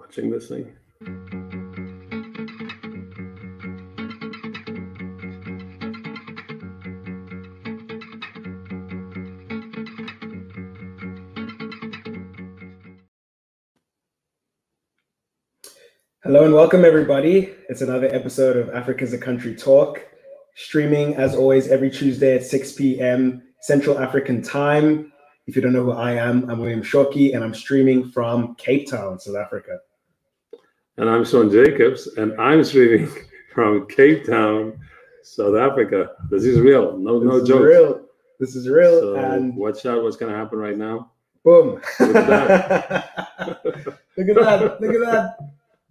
watching this thing. Hello and welcome, everybody. It's another episode of Africa's a Country Talk, streaming as always every Tuesday at 6 p.m. Central African Time. If you don't know who I am, I'm William Shoki, and I'm streaming from Cape Town, South Africa. And I'm Sean Jacobs, and I'm streaming from Cape Town, South Africa. This is real. No, This no is joke. real. This is real. So and watch out what's gonna happen right now. boom. Look at Look at that. Look at that.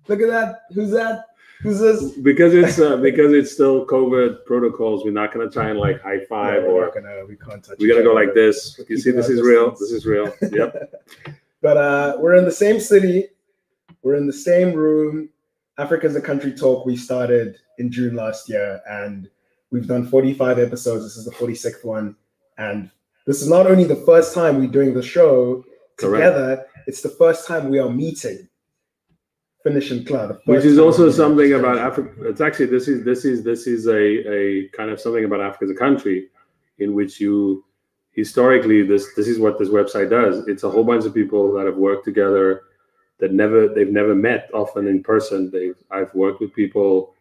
Look at that. Who's that? Who's this? because it's uh, because it's still COVID protocols. We're not gonna try and like high five No, we're or gonna, we can't touch we gotta go like this. You see, this is real. This is real. Yep. but uh, we're in the same city. We're in the same room. Africa's a Country Talk. We started in June last year, and we've done 45 episodes. This is the 46th one, and this is not only the first time we're doing the show Correct. together. It's the first time we are meeting. Finish and club. Which is also something about Africa. It's actually this is this is this is a a kind of something about Africa as a country, in which you historically this this is what this website does. It's a whole bunch of people that have worked together that never they've never met often in person. They I've worked with people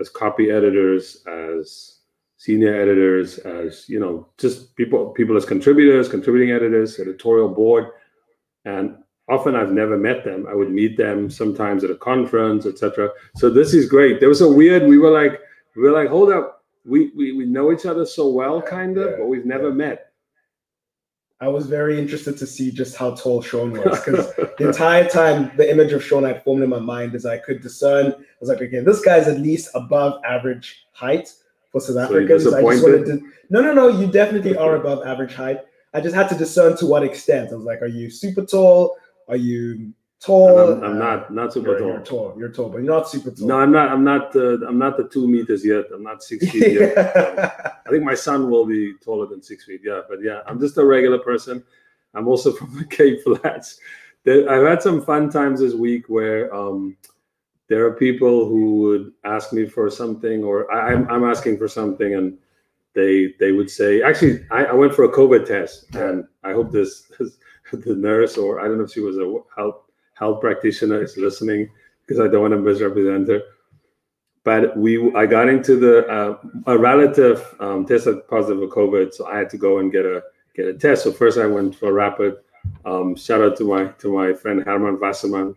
as copy editors, as senior editors, as you know, just people people as contributors, contributing editors, editorial board, and often I've never met them. I would meet them sometimes at a conference, etc. So this is great. There was a weird. We were like, we were like, hold up, we we, we know each other so well, kind of, Yeah, but we've never yeah. met. I was very interested to see just how tall Sean was because the entire time the image of Sean had formed in my mind as I could discern. I was like, okay, this guy's at least above average height for South So Africans. I just wanted to no no no, you definitely are above average height. I just had to discern to what extent. I was like, are you super tall? Are you tall? I'm, I'm not not super you're, tall. you're tall. You're tall, but you're not super tall. No, I'm not. I'm not. Uh, I'm not the two meters yet. I'm not six feet yet. yeah. I think my son will be taller than six feet. Yeah, but yeah, I'm just a regular person. I'm also from the Cape Flats. There, I've had some fun times this week where um, there are people who would ask me for something, or I, I'm, I'm asking for something, and they they would say, actually, I, I went for a COVID test, and I hope this, the nurse or I don't know if she was a health health practitioner is listening because I don't want to misrepresent her but we I got into the uh, a relative um, tested positive for COVID, so I had to go and get a get a test. So first I went for a rapid. Um, shout out to my to my friend Herman Wasserman,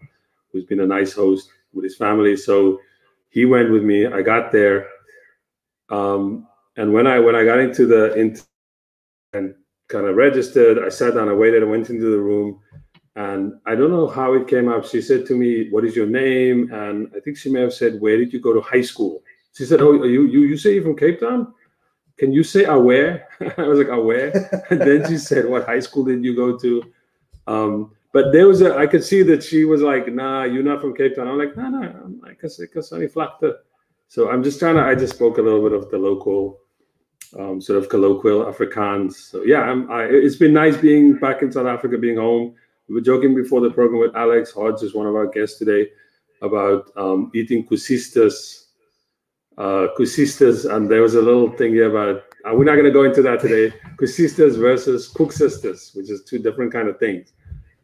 who's been a nice host with his family. So he went with me. I got there, um, and when I when I got into the in and kind of registered, I sat down. I waited. I went into the room. And I don't know how it came up. She said to me, "What is your name?" And I think she may have said, "Where did you go to high school?" She said, "Oh, you you you say you're from Cape Town? Can you say Aware?" I was like, "Aware." And then she said, "What high school did you go to?" Um, but there was a I could see that she was like, "Nah, you're not from Cape Town." I'm like, "No, no, I'm like, I'm Flakte." So I'm just trying to. I just spoke a little bit of the local. Um, sort of colloquial Afrikaans. So yeah, I'm, I, it's been nice being back in South Africa, being home we were joking before the program with Alex Hotz, is one of our guests today, about um, eating koesisters, uh, koesisters, and there was a little thing here about. Uh, we're not going to go into that today. Koesisters versus koeksisters, which is two different kind of things.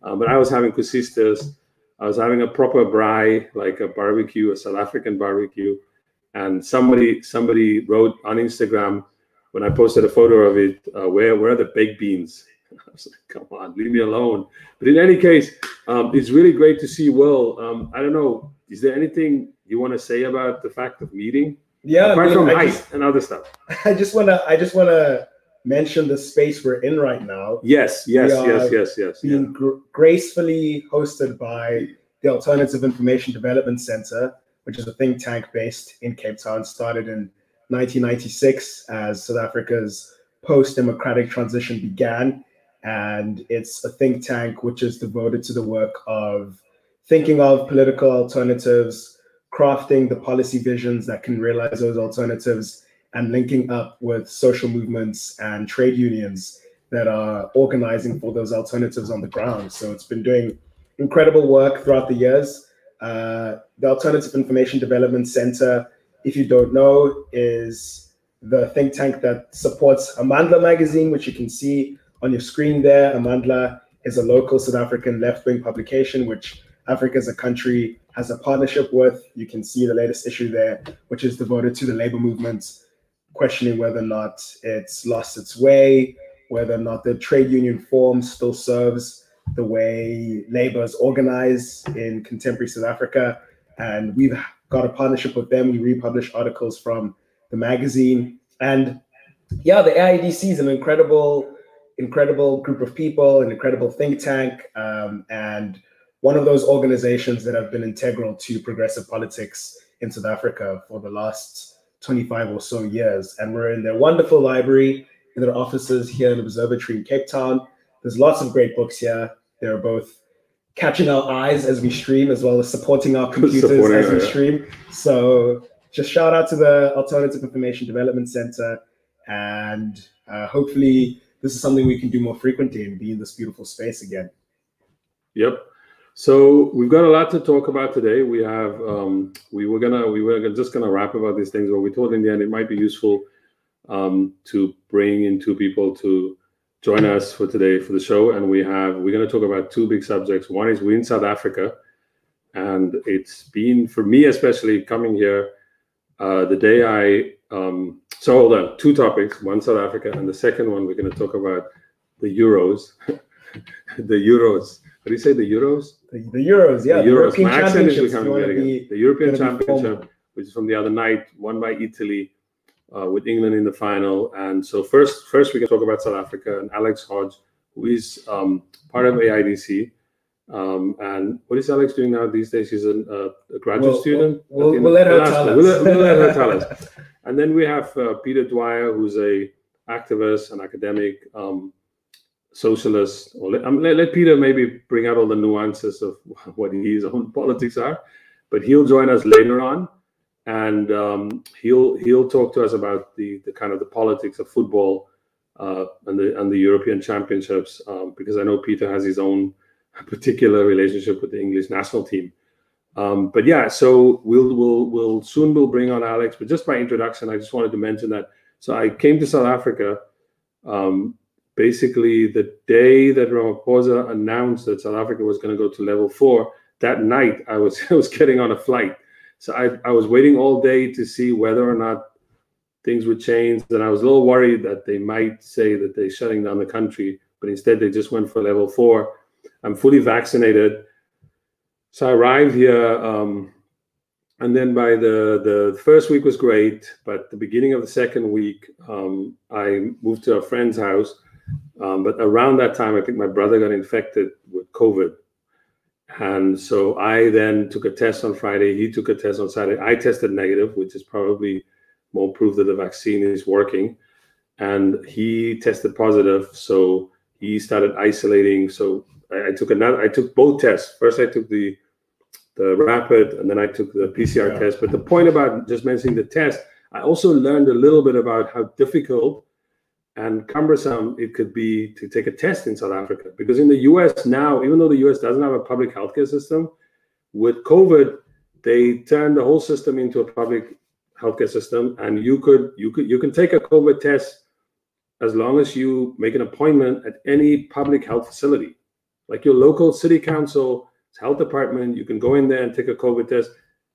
Uh, but I was having koesisters. I was having a proper braai, like a barbecue, a South African barbecue, and somebody somebody wrote on Instagram when I posted a photo of it, uh, where where are the baked beans? I was like, come on, leave me alone. But in any case, um, it's really great to see Will. Um, I don't know, is there anything you want to say about the fact of meeting? Yeah, I Apart mean, from I height just, and other stuff. I just wanna I just wanna mention the space we're in right now. Yes, yes, yes, yes, yes. yeah. being gr- gracefully hosted by the Alternative Information Development Center, which is a think tank based in Cape Town, started in 1996 as South Africa's post democratic transition began. And it's a think tank which is devoted to the work of thinking of political alternatives, crafting the policy visions that can realize those alternatives, and linking up with social movements and trade unions that are organizing for those alternatives on the ground. So it's been doing incredible work throughout the years. Uh, the Alternative Information Development Center, if you don't know, is the think tank that supports Amandla magazine, which you can see on your screen there. Amandla is a local South African left wing publication, which Africa as a country has a partnership with. You can see the latest issue there, which is devoted to the labor movement, questioning whether or not it's lost its way, whether or not the trade union form still serves the way labor is organized in contemporary South Africa. And we've got a partnership with them. We republish articles from the magazine. And yeah, the AIDC is an incredible, incredible group of people, an incredible think tank. Um, and one of those organizations that have been integral to progressive politics in South Africa for the last 25 or so years. And we're in their wonderful library, in their offices here in the Observatory in Cape Town. There's lots of great books here. They're both catching our eyes as we stream, as well as supporting our computers supporting as we stream. So just shout out to the Alternative Information Development Center. And uh, hopefully this is something we can do more frequently and be in this beautiful space again. Yep. So we've got a lot to talk about today. We have um, we were gonna we were just gonna wrap about these things, but we thought in the end it might be useful um, to bring in two people to join us for today for the show. And we have we're gonna talk about two big subjects. One is we're in South Africa, and it's been for me especially coming here uh, the day I um, so hold on two topics. One South Africa, and the second one we're gonna talk about the Euros, the Euros. What do you say? The Euros? The, the Euros, yeah. The Euros. The My accent is becoming better. The European Championship, which is from the other night, won by Italy, uh, with England in the final. And so first, first we can talk about South Africa and Alex Hotz, who is um, part of AIDC. Um, and what is Alex doing now these days? He's a, a graduate we'll, student. We'll, we'll, let her tell us. We'll, we'll, let her tell us. And then we have uh, Peter Dwyer, who's a activist and academic. Um, socialist, or let, um, let, let, Peter maybe bring out all the nuances of what his own politics are, but he'll join us later on, and um, he'll he'll talk to us about the the kind of the politics of football uh, and the and the European Championships, um, because I know Peter has his own particular relationship with the English national team. Um, but yeah, so we'll we'll we'll soon we'll bring on Alex. But just by introduction, I just wanted to mention that. So I came to South Africa um, basically the day that Ramaphosa announced that South Africa was going to go to level four, that night I was I was getting on a flight. So I, I was waiting all day to see whether or not things would change. And I was a little worried that they might say that they're shutting down the country, but instead they just went for level four. I'm fully vaccinated. So I arrived here. Um, and then by the, the first week was great, but the beginning of the second week, um, I moved to a friend's house um, but around that time, I think my brother got infected with COVID. And so I then took a test on Friday. He took a test on Saturday. I tested negative, which is probably more proof that the vaccine is working. And he tested positive. So he started isolating. So I, I took another, I took both tests. First, I took the the rapid and then I took the PCR yeah. test. But the point about just mentioning the test, I also learned a little bit about how difficult and cumbersome it could be to take a test in South Africa. Because in the US now, even though the US doesn't have a public healthcare system, with COVID, they turned the whole system into a public healthcare system. And you could you could you can take a COVID test as long as you make an appointment at any public health facility, like your local city council, health department. You can go in there and take a COVID test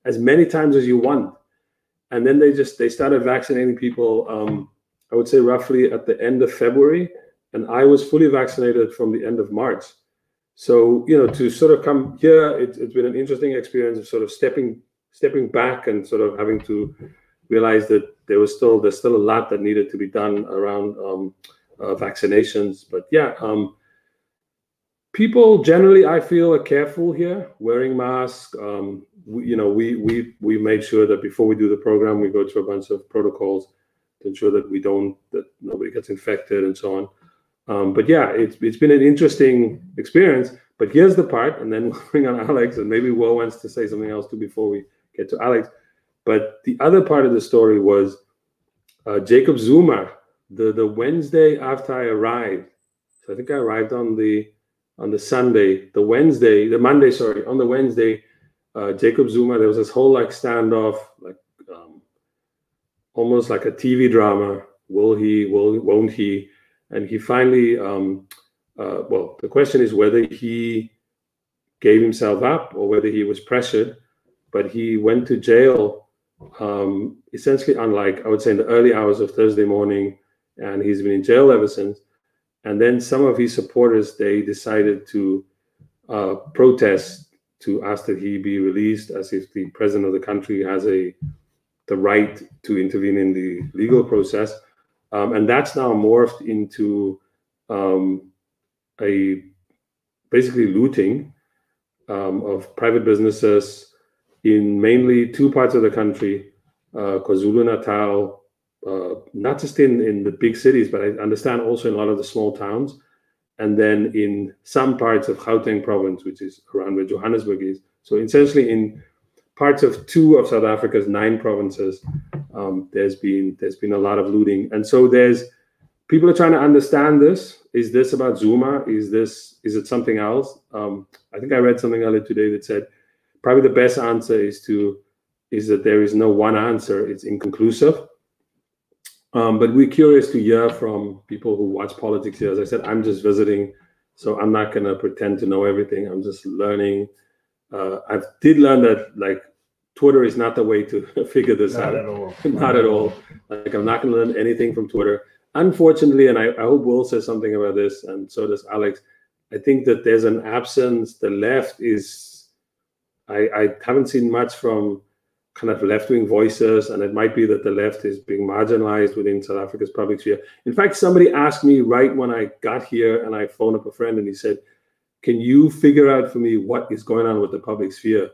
as many times as you want. And then they just they started vaccinating people. Um, I would say roughly at the end of February, and I was fully vaccinated from the end of March. So you know, to sort of come here, it, has been an interesting experience of sort of stepping stepping back and sort of having to realize that there was still there's still a lot that needed to be done around um, uh, vaccinations. But yeah, um, people generally I feel are careful here, wearing masks. Um, we, you know, we we we made sure that before we do the program, we go through a bunch of protocols to ensure that we don't that nobody gets infected and so on. Um, but yeah, it's it's been an interesting experience. But here's the part, and then we'll bring on Alex, and maybe Will wants to say something else too before we get to Alex. But the other part of the story was uh, Jacob Zuma. The the Wednesday after I arrived, so I think I arrived on the on the Sunday. The Wednesday, the Monday, sorry, on the Wednesday, uh, Jacob Zuma. There was this whole like standoff, like um, almost like a TV drama. Will he? Will won't he? And he finally, um, uh, well, the question is whether he gave himself up or whether he was pressured. But he went to jail, um, essentially, unlike I would say in the early hours of Thursday morning, and he's been in jail ever since. And then some of his supporters they decided to uh, protest to ask that he be released, as if the president of the country has a the right to intervene in the legal process. Um, and that's now morphed into um, a basically looting um, of private businesses in mainly two parts of the country, uh, KwaZulu Natal, uh, not just in, in the big cities, but I understand also in a lot of the small towns, and then in some parts of Gauteng province, which is around where Johannesburg is. So essentially, in parts of two of South Africa's nine provinces, um, there's been there's been a lot of looting, and so there's people are trying to understand this. Is this about Zuma? Is this is it something else? Um, I think I read something earlier today that said probably the best answer is to is that there is no one answer. It's inconclusive. Um, but we're curious to hear from people who watch politics here. As I said, I'm just visiting, so I'm not going to pretend to know everything. I'm just learning. Uh, I did learn that like Twitter is not the way to figure this Not out. at all. not at all. Like I'm not going to learn anything from Twitter. Unfortunately, and I, I hope Will says something about this, and so does Alex. I think that there's an absence. The left is, I, I haven't seen much from kind of left-wing voices, and it might be that the left is being marginalized within South Africa's public sphere. In fact, somebody asked me right when I got here, and I phoned up a friend, and he said, "Can you figure out for me what is going on with the public sphere?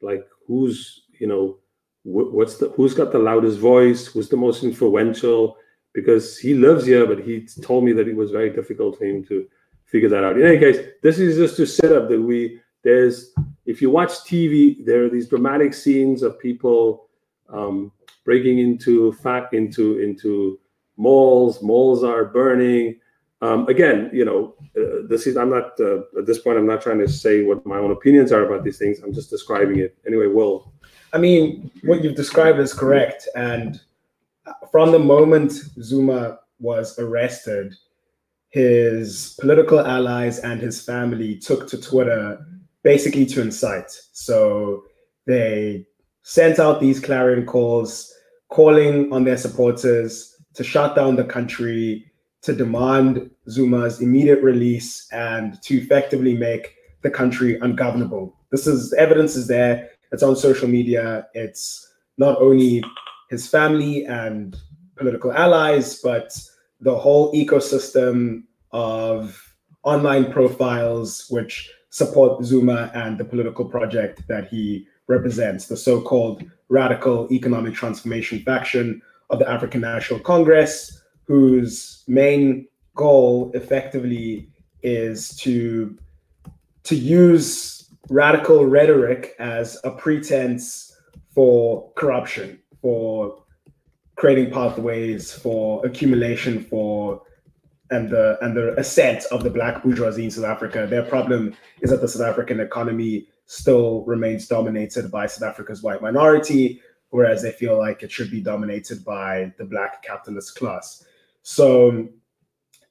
Like, who's you know, wh- what's the who's got the loudest voice? Who's the most influential?" Because he lives here, but he told me that it was very difficult for him to figure that out. In any case, this is just to set up that we there's if you watch TV, there are these dramatic scenes of people um, breaking into fact into into malls. Malls are burning. Um, again, you know, uh, this is I'm not uh, at this point. I'm not trying to say what my own opinions are about these things. I'm just describing it anyway. Will I mean, what you've described is correct. And from the moment Zuma was arrested, his political allies and his family took to Twitter basically to incite. So they sent out these clarion calls calling on their supporters to shut down the country, to demand Zuma's immediate release, and to effectively make the country ungovernable. This is evidence is there. It's on social media. It's not only his family and political allies, but the whole ecosystem of online profiles which support Zuma and the political project that he represents, the so called radical economic transformation faction of the African National Congress, whose main goal effectively is to, to use radical rhetoric as a pretense for corruption, for creating pathways for accumulation for and the and the ascent of the black bourgeoisie in South Africa. Their problem is that the South African economy still remains dominated by South Africa's white minority, whereas they feel like it should be dominated by the black capitalist class. So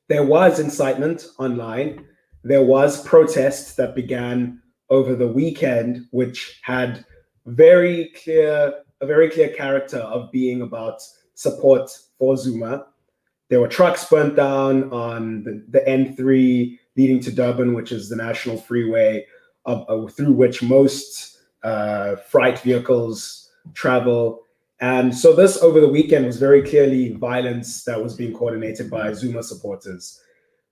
there was incitement online. There was protest that began over the weekend, which had very clear a very clear character of being about support for Zuma. There were trucks burnt down on the, the N3 leading to Durban, which is the national freeway of, uh, through which most uh, freight vehicles travel. And so this over the weekend was very clearly violence that was being coordinated by Zuma supporters.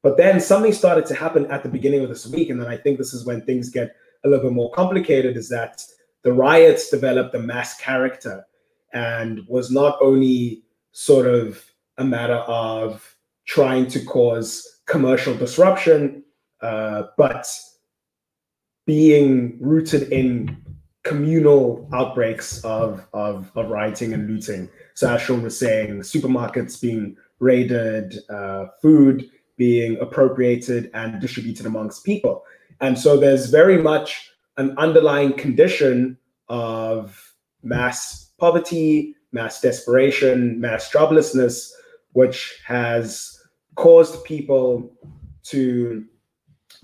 But then something started to happen at the beginning of this week, and then I think this is when things get a little bit more complicated. Is that the riots developed a mass character and was not only sort of a matter of trying to cause commercial disruption, uh, but being rooted in communal outbreaks of, of, of rioting and looting. So as Sean was saying, supermarkets being raided, uh, food being appropriated and distributed amongst people. And so there's very much an underlying condition of mass poverty, mass desperation, mass joblessness, which has caused people to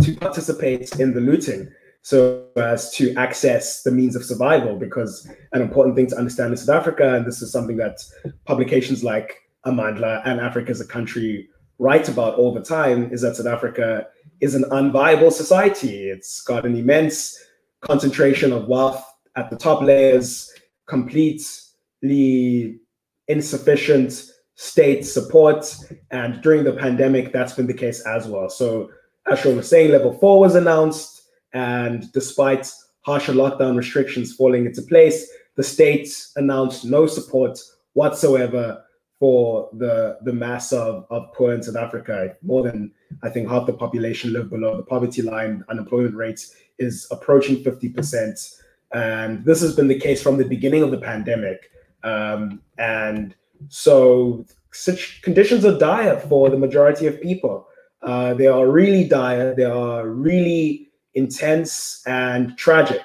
to participate in the looting so as to access the means of survival because an important thing to understand in South Africa and this is something that publications like Amandla and Africa as a country write about all the time is that South Africa is an unviable society. It's got an immense concentration of wealth at the top layers completely insufficient state support. And during the pandemic, that's been the case as well. So, as Sean was saying, level four was announced. And despite harsher lockdown restrictions falling into place, the state announced no support whatsoever for the, the mass of, of poor in South Africa. More than, I think, half the population live below the poverty line. Unemployment rate is approaching 50%. And this has been the case from the beginning of the pandemic. Um, and so such conditions are dire for the majority of people. Uh, they are really dire. They are really intense and tragic.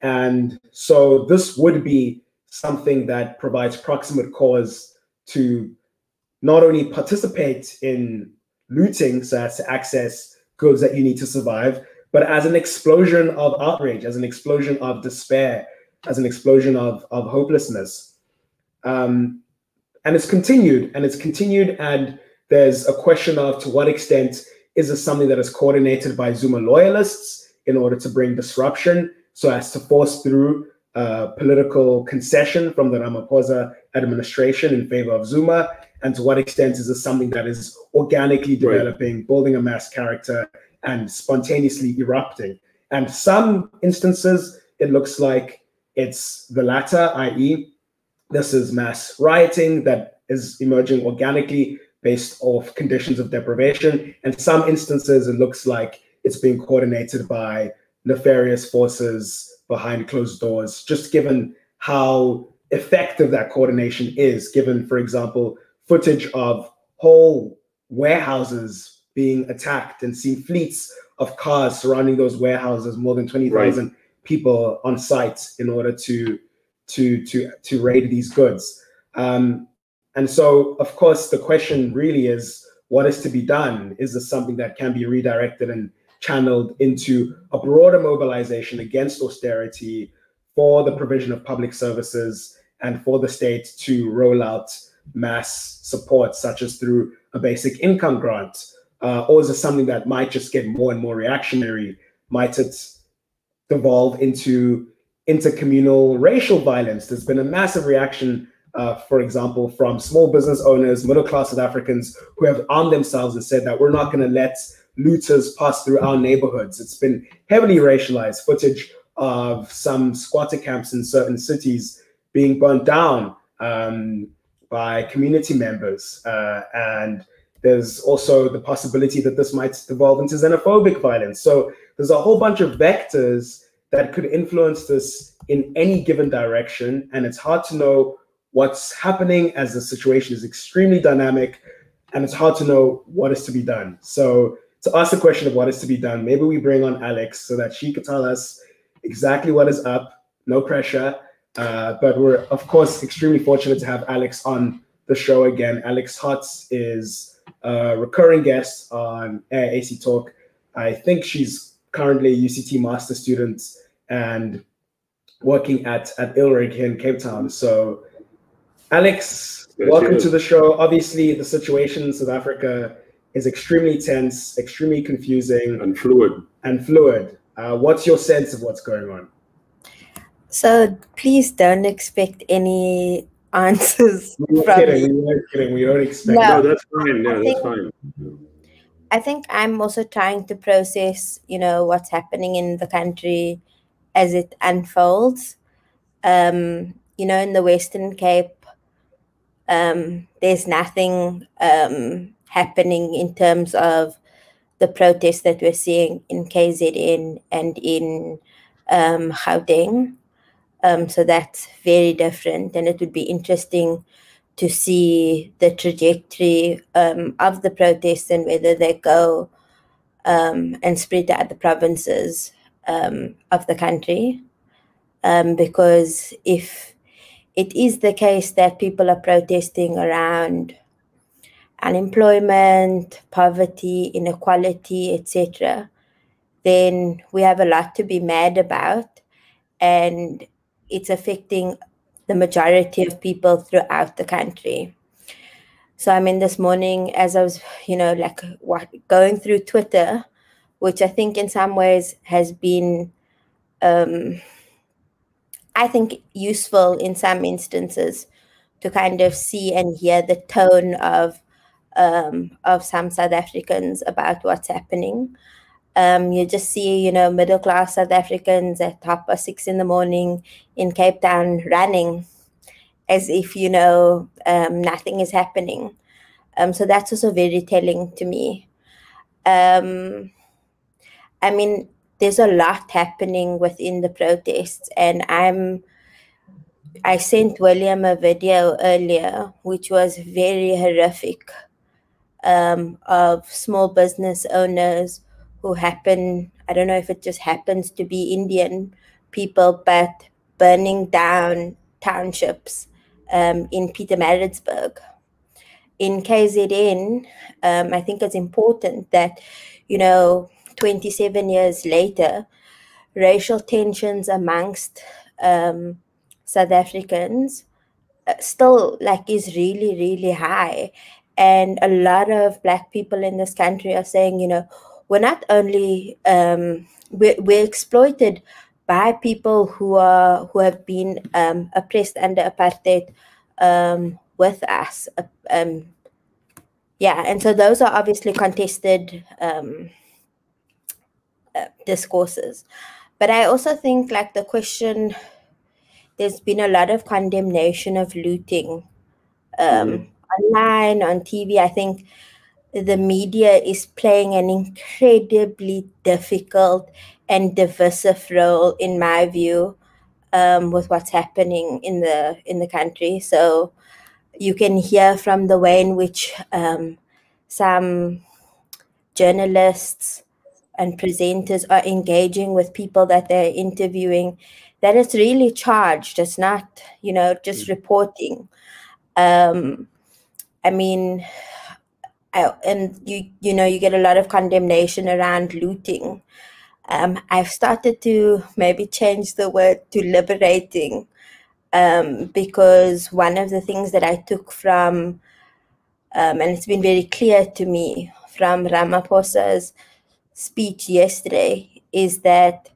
And so this would be something that provides proximate cause to not only participate in looting, so as to access goods that you need to survive, but as an explosion of outrage, as an explosion of despair, as an explosion of, of hopelessness. Um, and it's continued and it's continued and there's a question of to what extent is this something that is coordinated by zuma loyalists in order to bring disruption so as to force through uh, political concession from the ramaphosa administration in favor of zuma? And to what extent is this something that is organically developing right. building a mass character and spontaneously erupting? And some instances it looks like it's the latter i.e this is mass rioting that is emerging organically based off conditions of deprivation. And some instances, it looks like it's being coordinated by nefarious forces behind closed doors, just given how effective that coordination is, given, for example, footage of whole warehouses being attacked and seeing fleets of cars surrounding those warehouses, more than 20,000 right. people on site in order to to to to raid these goods. Um, and so, of course, the question really is, what is to be done? Is this something that can be redirected and channeled into a broader mobilization against austerity for the provision of public services and for the state to roll out mass support, such as through a basic income grant? Uh, or is it something that might just get more and more reactionary? Might it devolve into intercommunal racial violence. There's been a massive reaction, uh, for example, from small business owners, middle class South Africans who have armed themselves and said that we're not going to let looters pass through our neighborhoods. It's been heavily racialized footage of some squatter camps in certain cities being burnt down um, by community members. Uh, and there's also the possibility that this might devolve into xenophobic violence. So there's a whole bunch of vectors that could influence this in any given direction. And it's hard to know what's happening as the situation is extremely dynamic and it's hard to know what is to be done. So, to ask the question of what is to be done, maybe we bring on Alex so that she could tell us exactly what is up, no pressure. Uh, but we're, of course, extremely fortunate to have Alex on the show again. Alex Hotz is a recurring guest on AC Talk. I think she's currently a UCT master student and working at at ILRIG here in Cape Town. So, Alex, welcome to the show. Obviously, the situation in South Africa is extremely tense, extremely confusing, and fluid. And fluid. Uh, what's your sense of what's going on? So please don't expect any answers. We're from kidding. We're kidding. We don't expect. No, no that's fine. Yeah, that's fine. I think I'm also trying to process, you know, what's happening in the country as it unfolds. Um, you know, in the Western Cape, um, there's nothing um, happening in terms of the protests that we're seeing in KZN and in um, Gauteng. Um, so that's very different, and it would be interesting to see the trajectory um, of the protests and whether they go um, and spread to other provinces. um, of the country. Um, because if it is the case that people are protesting around unemployment, poverty, inequality, etc., then we have a lot to be mad about. And it's affecting the majority of people throughout the country. So I mean, this morning, as I was, you know, like what, going through Twitter, which I think in some ways has been, um, I think, useful in some instances to kind of see and hear the tone of um, of some South Africans about what's happening. Um, you just see, you know, middle class South Africans at half past six in the morning in Cape Town running as if, you know, um, nothing is happening. Um, so that's also very telling to me. Um, I mean, there's a lot happening within the protests, and I'm. I sent William a video earlier, which was very horrific, um, of small business owners who happen, I don't know if it just happens to be Indian people, but burning down townships um, in Pietermaritzburg. In KZN, um, I think it's important that, you know, 27 years later, racial tensions amongst um, South Africans uh, still like is really, really high. And a lot of black people in this country are saying, you know, we're not only um, we're, we're, exploited by people who are who have been um, oppressed under apartheid um, with us. Um, yeah, and so those are obviously contested um, uh, discourses. But I also think like the question, there's been a lot of condemnation of looting um, mm. online on TV. I think the media is playing an incredibly difficult and divisive role, in my view, um, with what's happening in the in the country. So you can hear from the way in which um, some journalists and presenters are engaging with people that they're interviewing that it's really charged it's not you know just mm. reporting um, i mean I, and you you know you get a lot of condemnation around looting. Um, I've started to maybe change the word to liberating um, because one of the things that I took from um, and it's been very clear to me from Ramaphosa's speech yesterday is that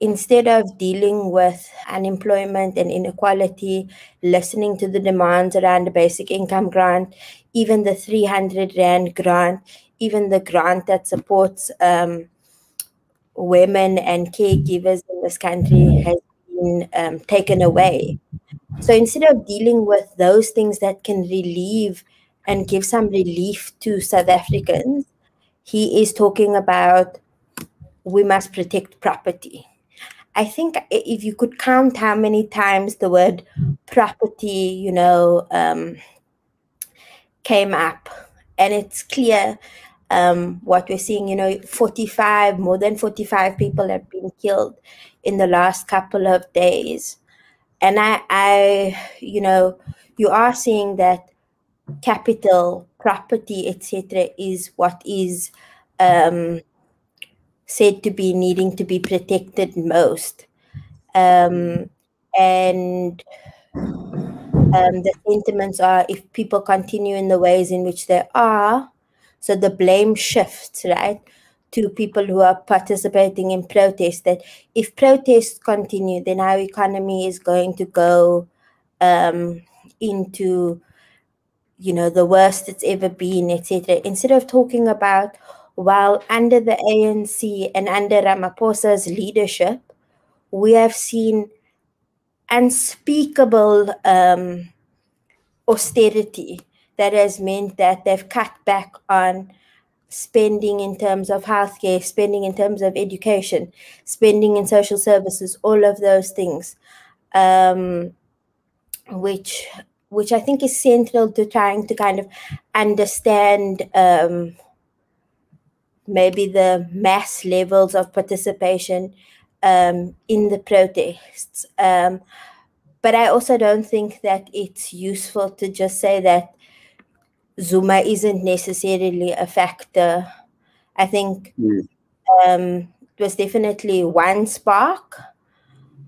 instead of dealing with unemployment and inequality, listening to the demands around the basic income grant, even the 300 Rand grant, even the grant that supports um, women and caregivers in this country has been um, taken away. So instead of dealing with those things that can relieve and give some relief to South Africans, he is talking about we must protect property I think if you could count how many times the word property, you know, um, came up, and it's clear um, what we're seeing. You know, 45, more than 45 people have been killed in the last couple of days. And I, I you know, you are seeing that capital, property, etc., is what is um, said to be needing to be protected most. Um, and um, the sentiments are if people continue in the ways in which they are, so the blame shifts, right, to people who are participating in protests. That if protests continue, then our economy is going to go um, into, you know, the worst it's ever been, etc. Instead of talking about while under the ANC and under Ramaphosa's leadership, we have seen unspeakable um, austerity that has meant that they've cut back on spending in terms of healthcare, spending in terms of education, spending in social services, all of those things, um, which which I think is central to trying to kind of understand um, maybe the mass levels of participation um, in the protests. Um, but I also don't think that it's useful to just say that Zuma isn't necessarily a factor. I think mm. um, it was definitely one spark,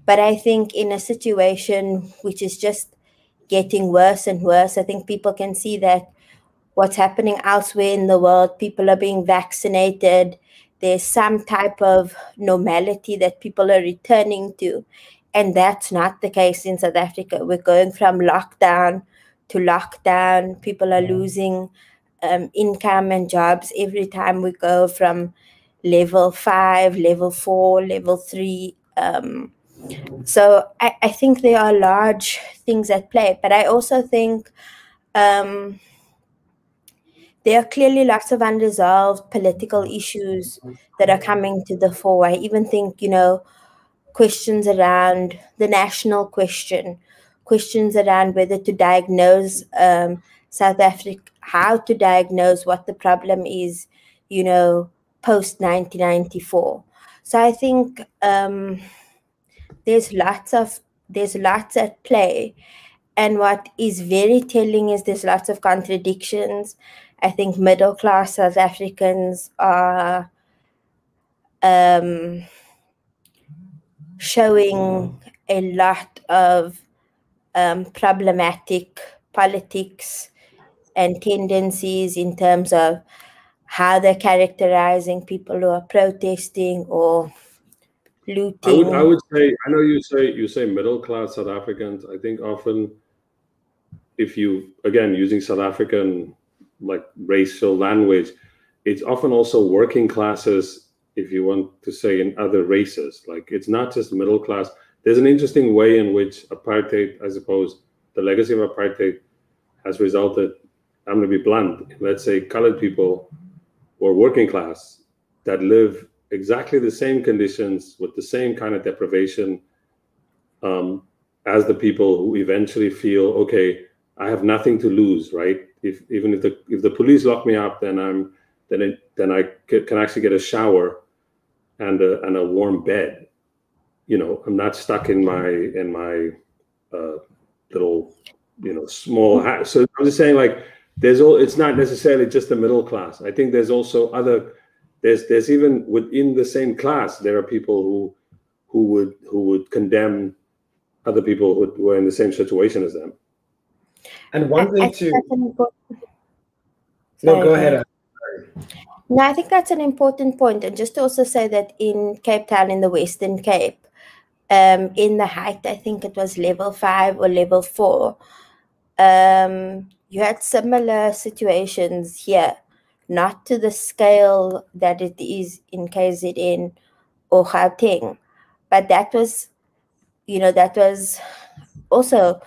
but I think in a situation which is just getting worse and worse, I think people can see that what's happening elsewhere in the world, people are being vaccinated, there's some type of normality that people are returning to. And that's not the case in South Africa. We're going from lockdown to lockdown. People are losing um, income and jobs every time we go from level five, level four, level three. Um, so I, I, think there are large things at play, but I also think um, there are clearly lots of unresolved political issues that are coming to the fore. I even think, you know, questions around the national question, questions around whether to diagnose um, South Africa, how to diagnose what the problem is, you know, post 1994. So I think um, there's lots of there's lots at play, and what is very telling is there's lots of contradictions. I think middle class South Africans are um, showing a lot of um, problematic politics and tendencies in terms of how they're characterizing people who are protesting or looting. I would, I would say, I know you say you say middle class South Africans. I think often, if you again using South African like racial language, it's often also working classes if you want to say in other races. Like it's not just middle class. There's an interesting way in which apartheid i suppose the legacy of apartheid has resulted. I'm going to be blunt. Let's say colored people or working class that live exactly the same conditions with the same kind of deprivation um, as the people who eventually feel okay i have nothing to lose right if even if the if the police lock me up then i'm then it, then I can actually get a shower and a and a warm bed. You know, I'm not stuck in my in my uh, little you know small house. So I'm just saying, like, there's all. It's not necessarily just the middle class. I think there's also other. There's there's even within the same class there are people who who would who would condemn other people who were in the same situation as them. And one thing to no, go ahead. No, I think that's an important point. And just to also say that in Cape Town, in the Western Cape, um, in the height, I think it was level five or level four, um, you had similar situations here, not to the scale that it is in KZN or Gauteng, but that was, you know, that was also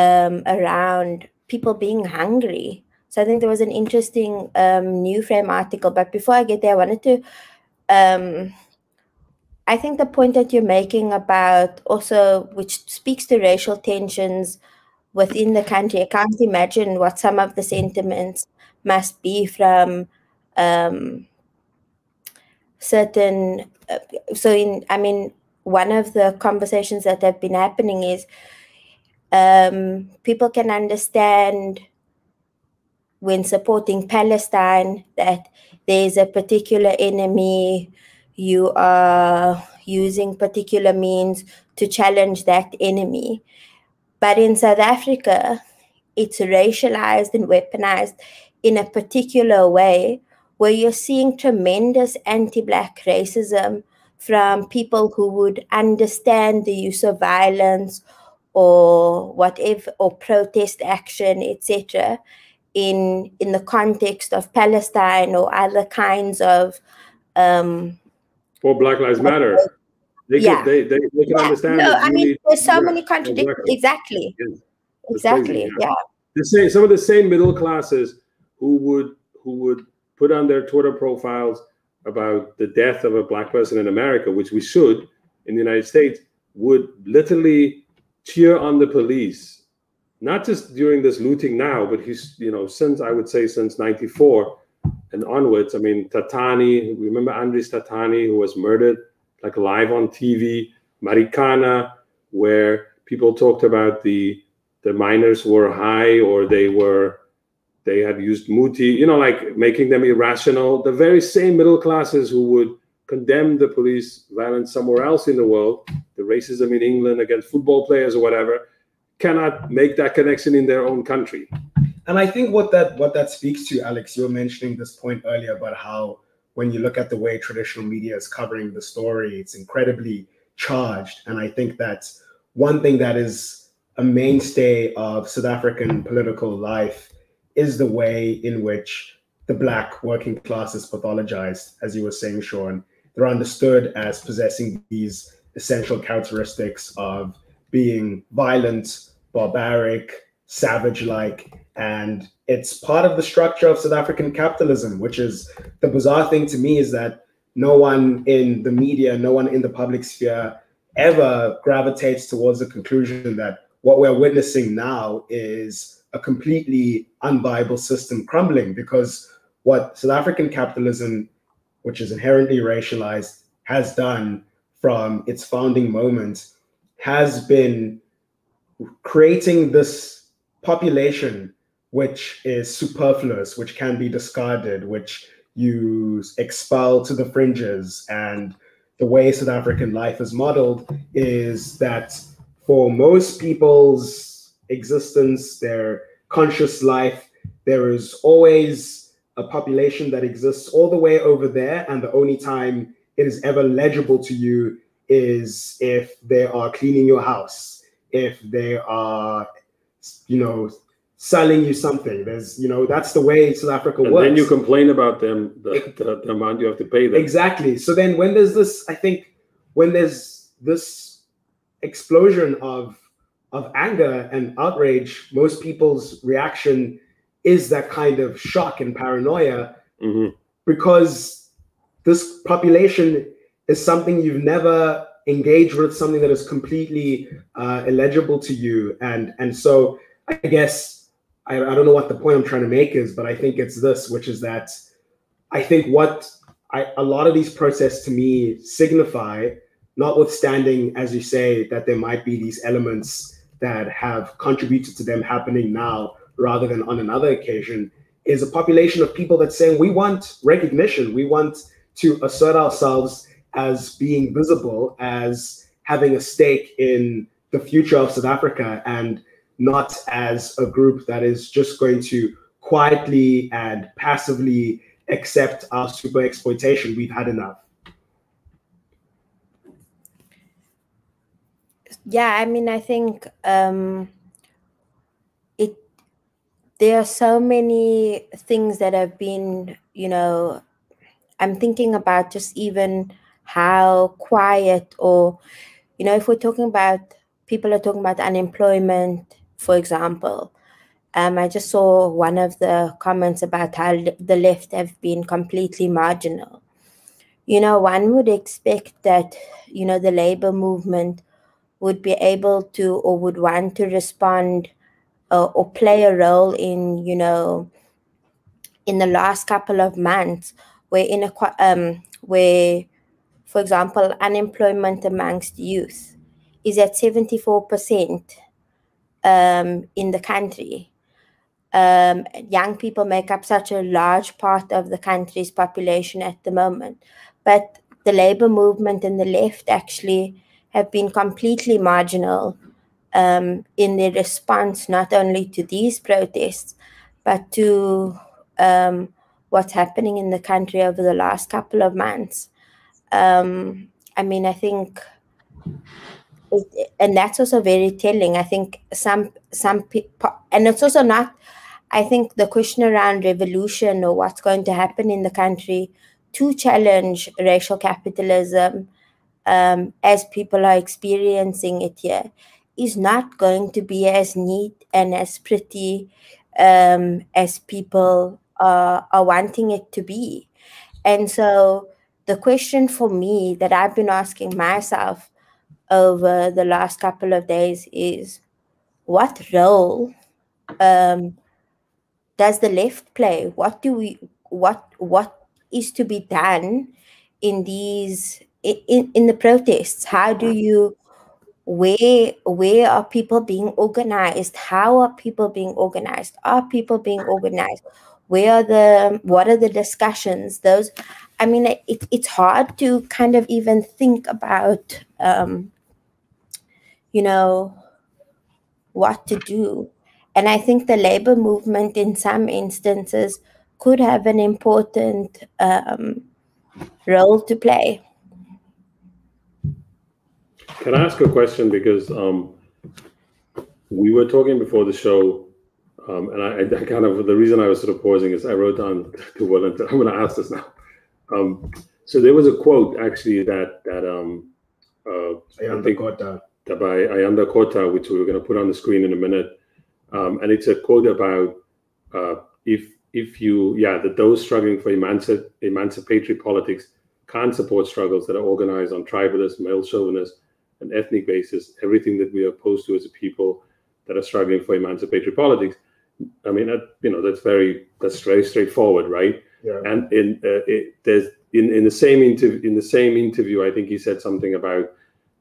um, around people being hungry so I think there was an interesting um, New Frame article. But before I get there, I wanted to. Um, I think the point that you're making about also, which speaks to racial tensions within the country, I can't imagine what some of the sentiments must be from um, certain. Uh, so, in I mean, one of the conversations that have been happening is um, people can understand when supporting Palestine that there's a particular enemy, you are using particular means to challenge that enemy. But in South Africa, it's racialized and weaponized in a particular way where you're seeing tremendous anti Black racism from people who would understand the use of violence or whatever, or protest action, etc in in the context of Palestine or other kinds of um, or Black Lives Matter. They yeah. Can, they, they, they can yeah. understand. No, I mean, there's so many contradictions. Exactly. Yes. Exactly. Crazy, yeah. yeah. The same, some of the same middle classes who would who would put on their Twitter profiles about the death of a black person in America, which we should in the United States, would literally cheer on the police not just during this looting now, but he's, you know, since I would say since 94, and onwards. I mean, Tatane, remember Andries Tatane, who was murdered like live on TV, Marikana, where people talked about the the miners were high or they were they had used muti, you know, like making them irrational. The very same middle classes who would condemn the police violence somewhere else in the world, the racism in England against football players or whatever, cannot make that connection in their own country. And I think what that what that speaks to, Alex, you're mentioning this point earlier about how when you look at the way traditional media is covering the story, it's incredibly charged. And I think that one thing that is a mainstay of South African political life is the way in which the black working class is pathologized, as you were saying, Sean. They're understood as possessing these essential characteristics of being violent, barbaric, savage like, and it's part of the structure of South African capitalism, which is the bizarre thing to me is that no one in the media, no one in the public sphere ever gravitates towards the conclusion that what we're witnessing now is a completely unviable system crumbling because what South African capitalism, which is inherently racialized, has done from its founding moment has been creating this population which is superfluous, which can be discarded, which you expel to the fringes. And the way South African life is modeled is that for most people's existence, their conscious life, there is always a population that exists all the way over there. And the only time it is ever legible to you is if they are cleaning your house, if they are, you know, selling you something. There's, you know, that's the way South Africa and works. then you complain about them, the, the, the, amount you have to pay them. Exactly. So then when there's this, I think when there's this explosion of of anger and outrage, most people's reaction is that kind of shock and paranoia mm-hmm. because this population is something you've never engaged with, something that is completely uh, illegible to you, and and so I guess I, I don't know what the point I'm trying to make is, but I think it's this, which is that I think what I, a lot of these protests to me signify, notwithstanding, as you say, that there might be these elements that have contributed to them happening now rather than on another occasion, is a population of people that's saying we want recognition, we want to assert ourselves as being visible, as having a stake in the future of South Africa. And not as a group that is just going to quietly and passively accept our super exploitation. We've had enough. Yeah, I mean, I think um. There are so many things that have been, you know, I'm thinking about just even how quiet or, you know, if we're talking about people are talking about unemployment for example. Um, I just saw one of the comments about how the left have been completely marginal. You know, one would expect that, you know, the labor movement would be able to or would want to respond uh, or play a role in, you know, in the last couple of months where in a um, where, for example, unemployment amongst youth is at 74% um, in the country. Um, young people make up such a large part of the country's population at the moment. But the labor movement and the left actually have been completely marginal um, in their response not only to these protests, but to um, what's happening in the country over the last couple of months. Um, I mean, I think and that's also very telling i think some some people and it's also not i think the question around revolution or what's going to happen in the country to challenge racial capitalism um, as people are experiencing it here is not going to be as neat and as pretty um, as people are, are wanting it to be. And so the question for me that i've been asking myself over the last couple of days is what role um, does the left play? What do we what what is to be done in these in, in the protests? How do you where where are people being organized? How are people being organized? Are people being organized? Where are the what are the discussions? Those i mean it, it's hard to kind of even think about um, you know what to do. And i think the labor movement in some instances could have an important um, role to play can I ask a question? Because um, we were talking before the show, um, and I, I, kind of the reason I was sort of pausing is I wrote down to Wellington. I'm going to ask this now. Um, so there was a quote actually that that um, uh, I think Kota. that by Ayanda Kota, which we were going to put on the screen in a minute, um, and it's a quote about uh, if if you yeah that those struggling for emancip- emancipatory politics can't support struggles that are organized on tribalist, male chauvinist, an ethnic basis, everything that we are opposed to as a people that are struggling for emancipatory politics. I mean, that, you know, that's very that's very straightforward, right? Yeah. And in uh, it, there's in, in the same interview in the same interview, I think he said something about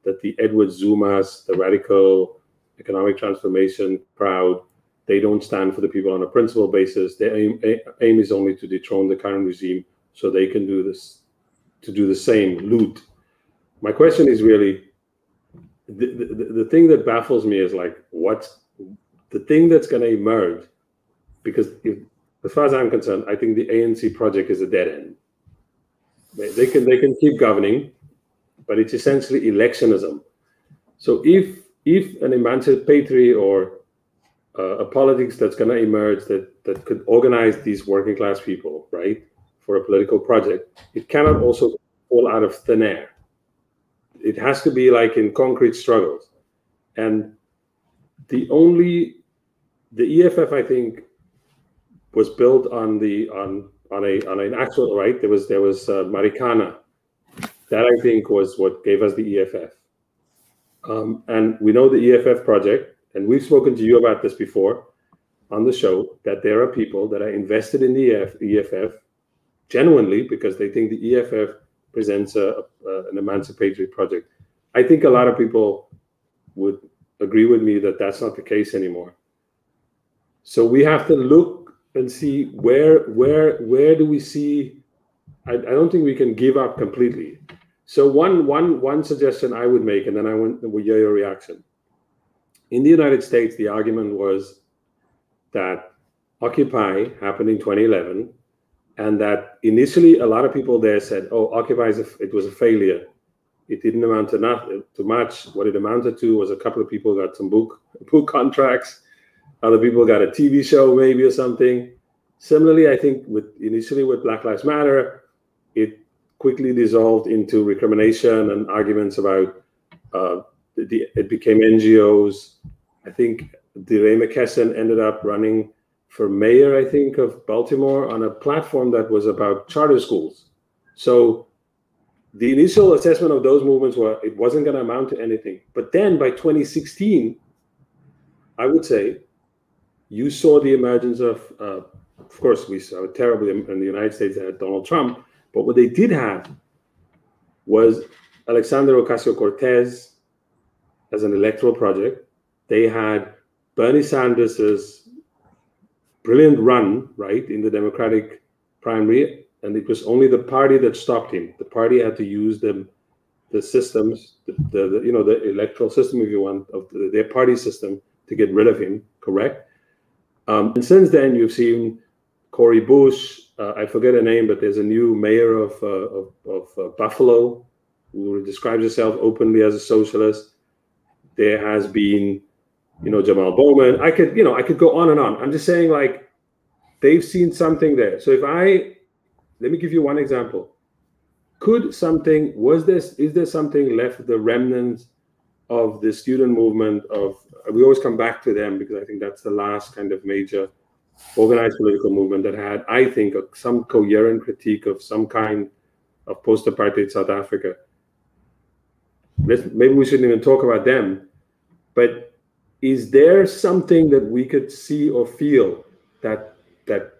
that the Edward Zumas, the radical economic transformation crowd, they don't stand for the people on a principle basis. Their aim, aim is only to dethrone the current regime so they can do this to do the same loot. My question is really the, the, the thing that baffles me is like what's the thing that's going to emerge because if, as far as i'm concerned i think the anc project is a dead end. They can they can keep governing but it's essentially electionism. So if if an emancipatory or uh, a politics that's going to emerge that that could organize these working class people right for a political project it cannot also fall out of thin air it has to be like in concrete struggles. And the only the EFF, I think, was built on the on on a on an actual right. There was there was uh, Marikana. That I think was what gave us the EFF. Um, and we know the EFF project, and we've spoken to you about this before on the show that there are people that are invested in the EF, EFF genuinely because they think the EFF presents a, a, an emancipatory project. I think a lot of people would agree with me that that's not the case anymore. So we have to look and see where where where do we see. I, I don't think we can give up completely. So one one one suggestion I would make, and then I want hear your reaction. In the United States, the argument was that Occupy happened in 2011 and that initially a lot of people there said, "Oh, Occupy it was a failure. It didn't amount to nothing to much. What it amounted to was a couple of people got some book book contracts, other people got a TV show maybe or something." Similarly, I think with initially with Black Lives Matter, it quickly dissolved into recrimination and arguments about uh, the, it became NGOs. I think DeRay McKesson ended up running for mayor, I think, of Baltimore on a platform that was about charter schools. So the initial assessment of those movements were it wasn't going to amount to anything. But then by 2016, I would say, you saw the emergence of, uh, of course, we saw it terribly in the United States had Donald Trump, but what they did have was Alexandria Ocasio Cortez as an electoral project. They had Bernie Sanders's brilliant run, right, in the Democratic primary, and it was only the party that stopped him. The party had to use the the systems, the, the, the you know the electoral system, if you want, of the, their party system to get rid of him. Correct. Um, and since then, you've seen Cori Bush. Uh, I forget her name, but there's a new mayor of uh, of, of uh, Buffalo who describes herself openly as a socialist. There has been you know, Jamal Bowman. I could, you know, I could go on and on. I'm just saying, like, they've seen something there. So if I, let me give you one example. Could something, was this, is there something left, the remnants of the student movement of, we always come back to them because I think that's the last kind of major organized political movement that had, I think, some coherent critique of some kind of post-apartheid South Africa. Maybe we shouldn't even talk about them, but is there something that we could see or feel that that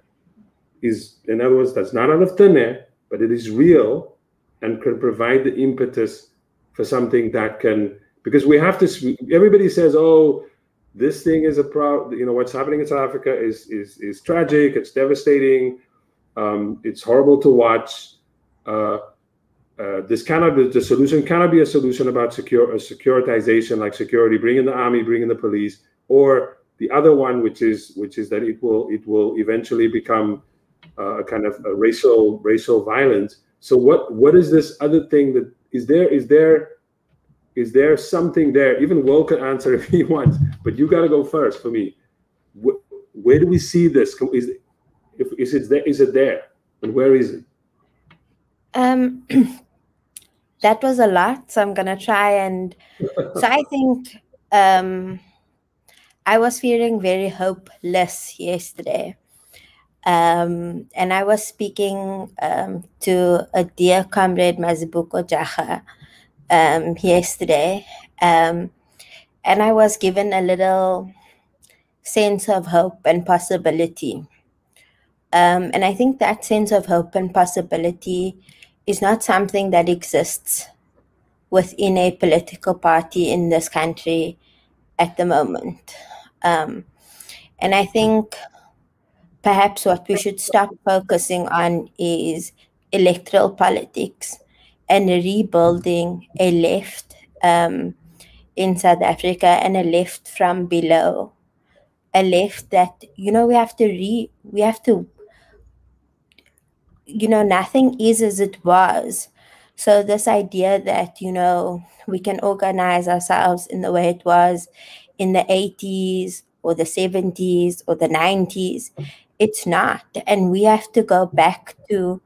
is, in other words, that's not out of thin air, but it is real and can provide the impetus for something that can, because we have to, everybody says, oh, this thing is a pro, you know, what's happening in South Africa is, is, is tragic, it's devastating, um, it's horrible to watch. Uh, uh, this cannot be the solution cannot be a solution about secure a securitization like security bring in the army bring in the police or the other one which is which is that it will it will eventually become uh, a kind of a racial racial violence. So what what is this other thing that is there is there is there something there? Even will can answer if he wants but you got to go first for me. Where, where do we see this? Is if is it there is it there? And where is it? Um that was a lot. So I'm gonna try and so I think um, I was feeling very hopeless yesterday. Um, and I was speaking um, to a dear comrade Mazibuko Jara um, yesterday, um, and I was given a little sense of hope and possibility. Um, and I think that sense of hope and possibility is not something that exists within a political party in this country at the moment. Um, and I think perhaps what we should stop focusing on is electoral politics and rebuilding a left um, in South Africa and a left from below. A left that, you know, we have to re we have to you know, nothing is as it was. So, this idea that, you know, we can organize ourselves in the way it was in the 80s or the 70s or the 90s, it's not. And we have to go back to,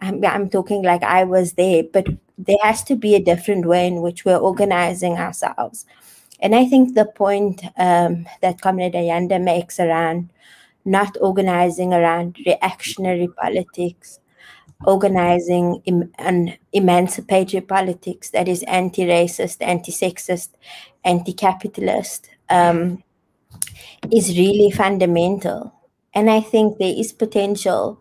I'm, I'm talking like I was there, but there has to be a different way in which we're organizing ourselves. And I think the point um, that Comrade Ayanda makes around not organizing around reactionary politics, organizing an emancipatory politics that is anti racist, anti sexist, anti capitalist, um, is really fundamental. And I think there is potential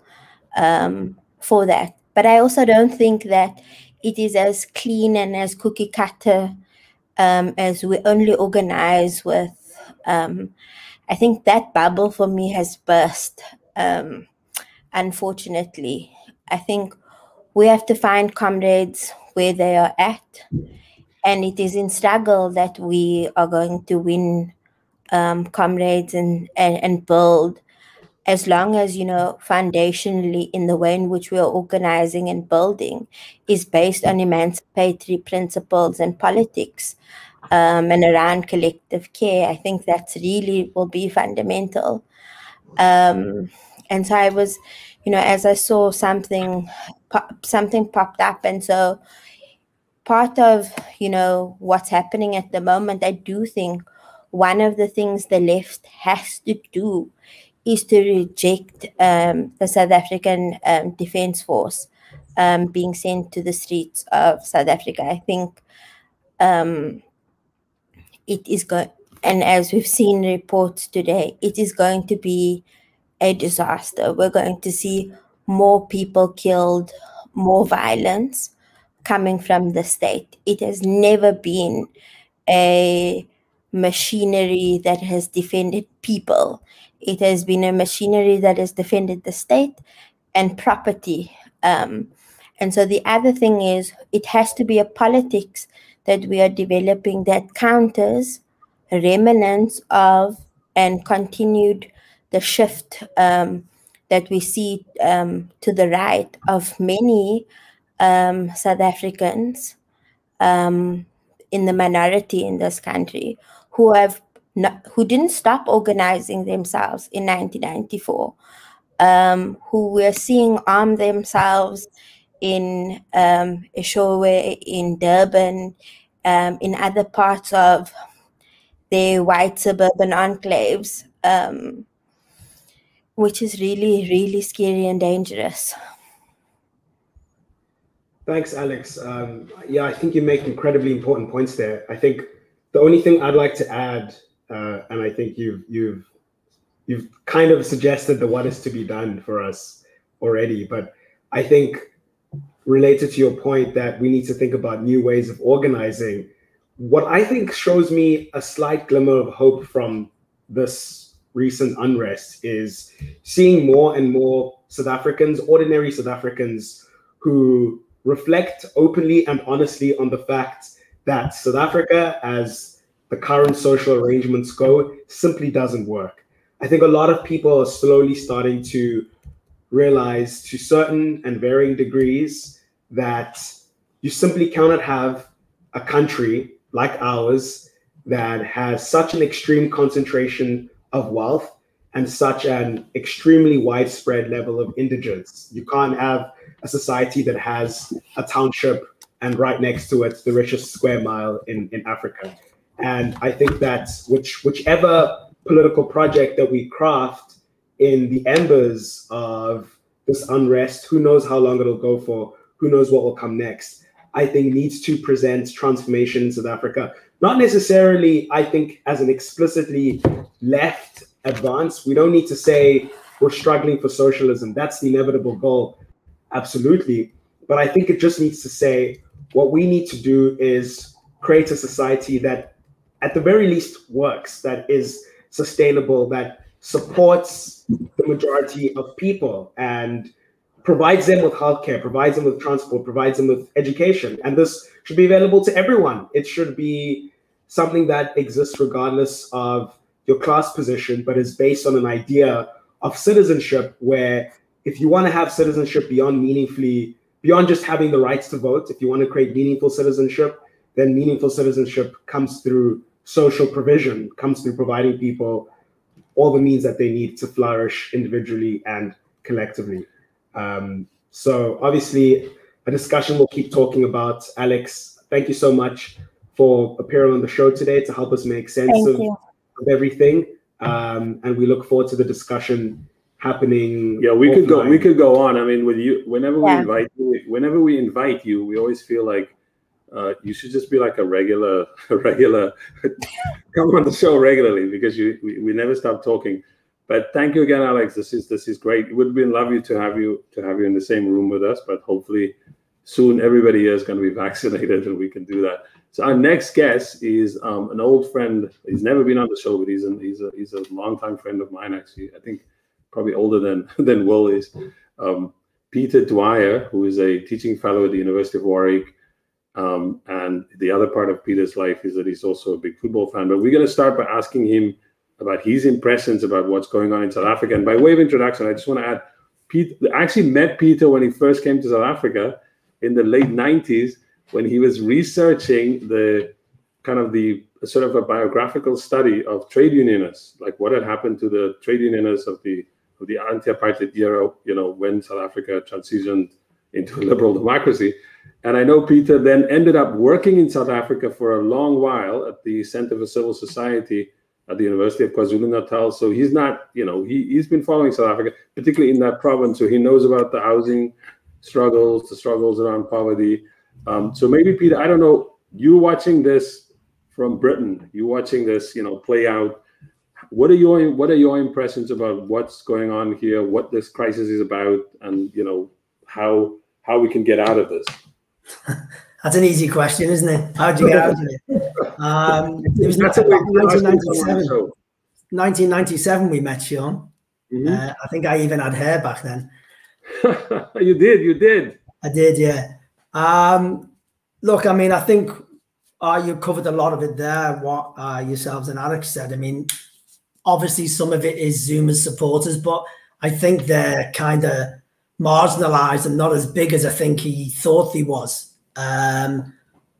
um, for that. But I also don't think that it is as clean and as cookie cutter um, as we only organize with um, I think that bubble for me has burst. Um, unfortunately, I think we have to find comrades where they are at, and it is in struggle that we are going to win um, comrades and, and and build. As long as you know, foundationally, in the way in which we are organizing and building, is based on emancipatory principles and politics um, and around collective care. I think that's really will be fundamental. Um, and so I was, you know, as I saw something, pop, something popped up, and so part of you know what's happening at the moment, I do think one of the things the left has to do is to reject um, the South African um, Defence Force um, being sent to the streets of South Africa. I think um, it is going, and as we've seen reports today, it is going to be a disaster. We're going to see more people killed, more violence coming from the state. It has never been a machinery that has defended people. It has been a machinery that has defended the state and property. Um, and so the other thing is, it has to be a politics that we are developing that counters remnants of and continued the shift um, that we see um, to the right of many um, South Africans um, in the minority in this country who have not, who didn't stop organizing themselves in 1994, um, who we're seeing arm themselves in um, Eshowe, in Durban, um, in other parts of the white suburban enclaves, um, which is really, really scary and dangerous. Thanks, Alex. Um, yeah, I think you make incredibly important points there. I think the only thing I'd like to add, uh, and I think you've you've you've kind of suggested the what is to be done for us already. But I think related to your point that we need to think about new ways of organizing, what I think shows me a slight glimmer of hope from this recent unrest is seeing more and more South Africans, ordinary South Africans, who reflect openly and honestly on the fact that South Africa, as the current social arrangements go, simply doesn't work. I think a lot of people are slowly starting to realize to certain and varying degrees that you simply cannot have a country like ours that has such an extreme concentration of wealth and such an extremely widespread level of indigence. You can't have a society that has a township and right next to it the richest square mile in, in Africa. And I think that which whichever political project that we craft in the embers of this unrest, who knows how long it'll go for, who knows what will come next, I think needs to present transformation in South Africa. Not necessarily, I think, as an explicitly left advance. We don't need to say we're struggling for socialism. That's the inevitable goal. Absolutely. But I think it just needs to say what we need to do is create a society that, at the very least, works, that is sustainable, that supports the majority of people and provides them with healthcare, provides them with transport, provides them with education. And this should be available to everyone. It should be something that exists regardless of your class position, but is based on an idea of citizenship where if you want to have citizenship beyond meaningfully, beyond just having the rights to vote, if you want to create meaningful citizenship, then meaningful citizenship comes through social provision, comes through providing people all the means that they need to flourish individually and collectively. Um, so obviously, a discussion we'll keep talking about. Alex, thank you so much for appearing on the show today to help us make sense of, of, everything. Um, and we look forward to the discussion happening. Yeah, we could go. We could go on. I mean, with you, whenever yeah. we invite you, whenever we invite you, we always feel like uh, you should just be like a regular, a regular, come on the show regularly because you we, we never stop talking. But thank you again, Alex. This is this is great. It would have been lovely to have you to have you in the same room with us, but hopefully soon everybody here is going to be vaccinated and we can do that. So our next guest is um, an old friend. He's never been on the show, but he's an, he's a he's a longtime friend of mine. Actually, I think probably older than than Will is. Um, Peter Dwyer, who is a teaching fellow at the University of Warwick um, and the other part of Peter's life is that he's also a big football fan. But we're going to start by asking him about his impressions about what's going on in South Africa. And by way of introduction, I just want to add, Pete I actually met Peter when he first came to South Africa in the late 90s when he was researching the kind of the sort of a biographical study of trade unionists, like what had happened to the trade unionists of the of the anti-apartheid era, you know, when South Africa transitioned into a liberal democracy. And I know Peter then ended up working in South Africa for a long while at the Center for Civil Society at the University of KwaZulu Natal. So he's not, you know, he, he's been following South Africa, particularly in that province. So he knows about the housing struggles, the struggles around poverty. Um, so maybe, Peter, I don't know, you watching this from Britain, you watching this, you know, play out. What are your what are your impressions about what's going on here, what this crisis is about, and you know how how we can get out of this? That's an easy question, isn't it? How'd you get out of it? Um, it was 1997. 1997 we met, Sean. Mm-hmm. Uh, I think I even had hair back then. you did, you did. I did, yeah. Um, look, I mean, I think uh, you covered a lot of it there, what uh, yourselves and Alex said. I mean, obviously some of it is Zuma's supporters, but I think they're kind of marginalized and not as big as I think he thought he was. Um,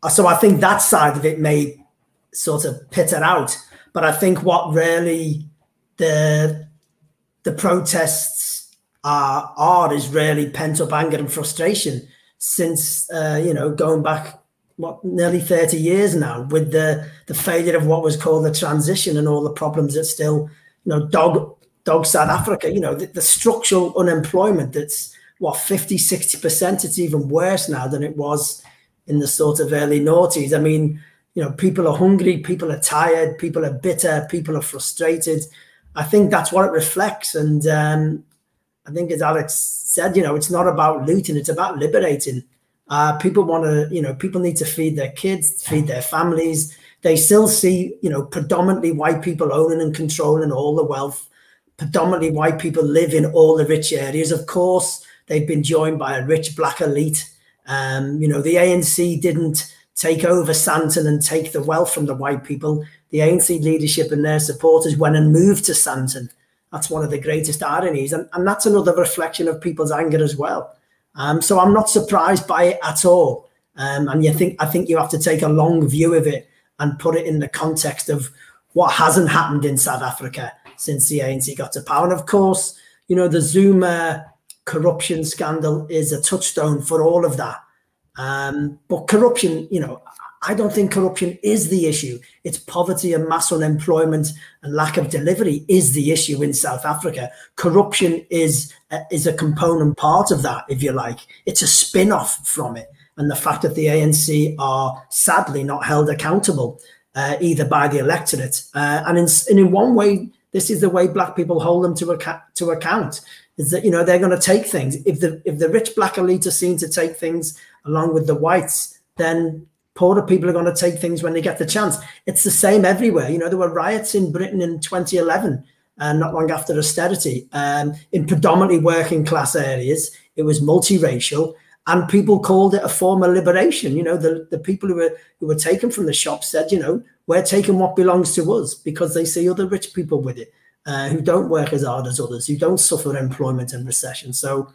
so I think that side of it may sort of peter out. But I think what really the the protests are are is really pent up anger and frustration since uh, you know going back what nearly 30 years now with the the failure of what was called the transition and all the problems that still you know dog dog South Africa, you know, the, the structural unemployment that's what 50, 60%. It's even worse now than it was in the sort of early noughties. I mean, you know, people are hungry, people are tired, people are bitter, people are frustrated. I think that's what it reflects. And um, I think, as Alex said, you know, it's not about looting; it's about liberating. Uh, people want to, you know, people need to feed their kids, feed their families. They still see, you know, predominantly white people owning and controlling all the wealth. Predominantly white people live in all the rich areas. Of course, they've been joined by a rich black elite. Um, you know, the ANC didn't take over Sandton and take the wealth from the white people. The ANC leadership and their supporters went and moved to Sandton. That's one of the greatest ironies. And, and that's another reflection of people's anger as well. Um, so I'm not surprised by it at all. Um, and you think I think you have to take a long view of it and put it in the context of what hasn't happened in South Africa since the ANC got to power. And of course, you know, the Zuma corruption scandal is a touchstone for all of that. Um, but corruption, you know, I don't think corruption is the issue. It's poverty and mass unemployment and lack of delivery is the issue in South Africa. Corruption is a, is a component part of that, if you like. It's a spin off from it. And the fact that the ANC are sadly not held accountable uh, either by the electorate. Uh, and, in, and in one way, this is the way black people hold them to, to account is that you know they're going to take things. If the if the rich black elite are seen to take things along with the whites then poorer people are going to take things when they get the chance. It's the same everywhere. You know there were riots in britain in 2011 and uh, not long after austerity um, in predominantly working class areas. It was multiracial and people called it a form of liberation. You know the, the people who were who were taken from the shops said you know we're taking what belongs to us because they see other rich people with it uh, who don't work as hard as others, who don't suffer employment and recession. So,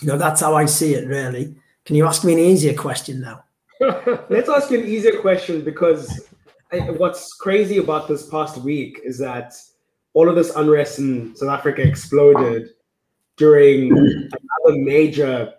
you know, that's how I see it, really. Can you ask me an easier question now? Let's ask you an easier question because I, what's crazy about this past week is that all of this unrest in South Africa exploded during another major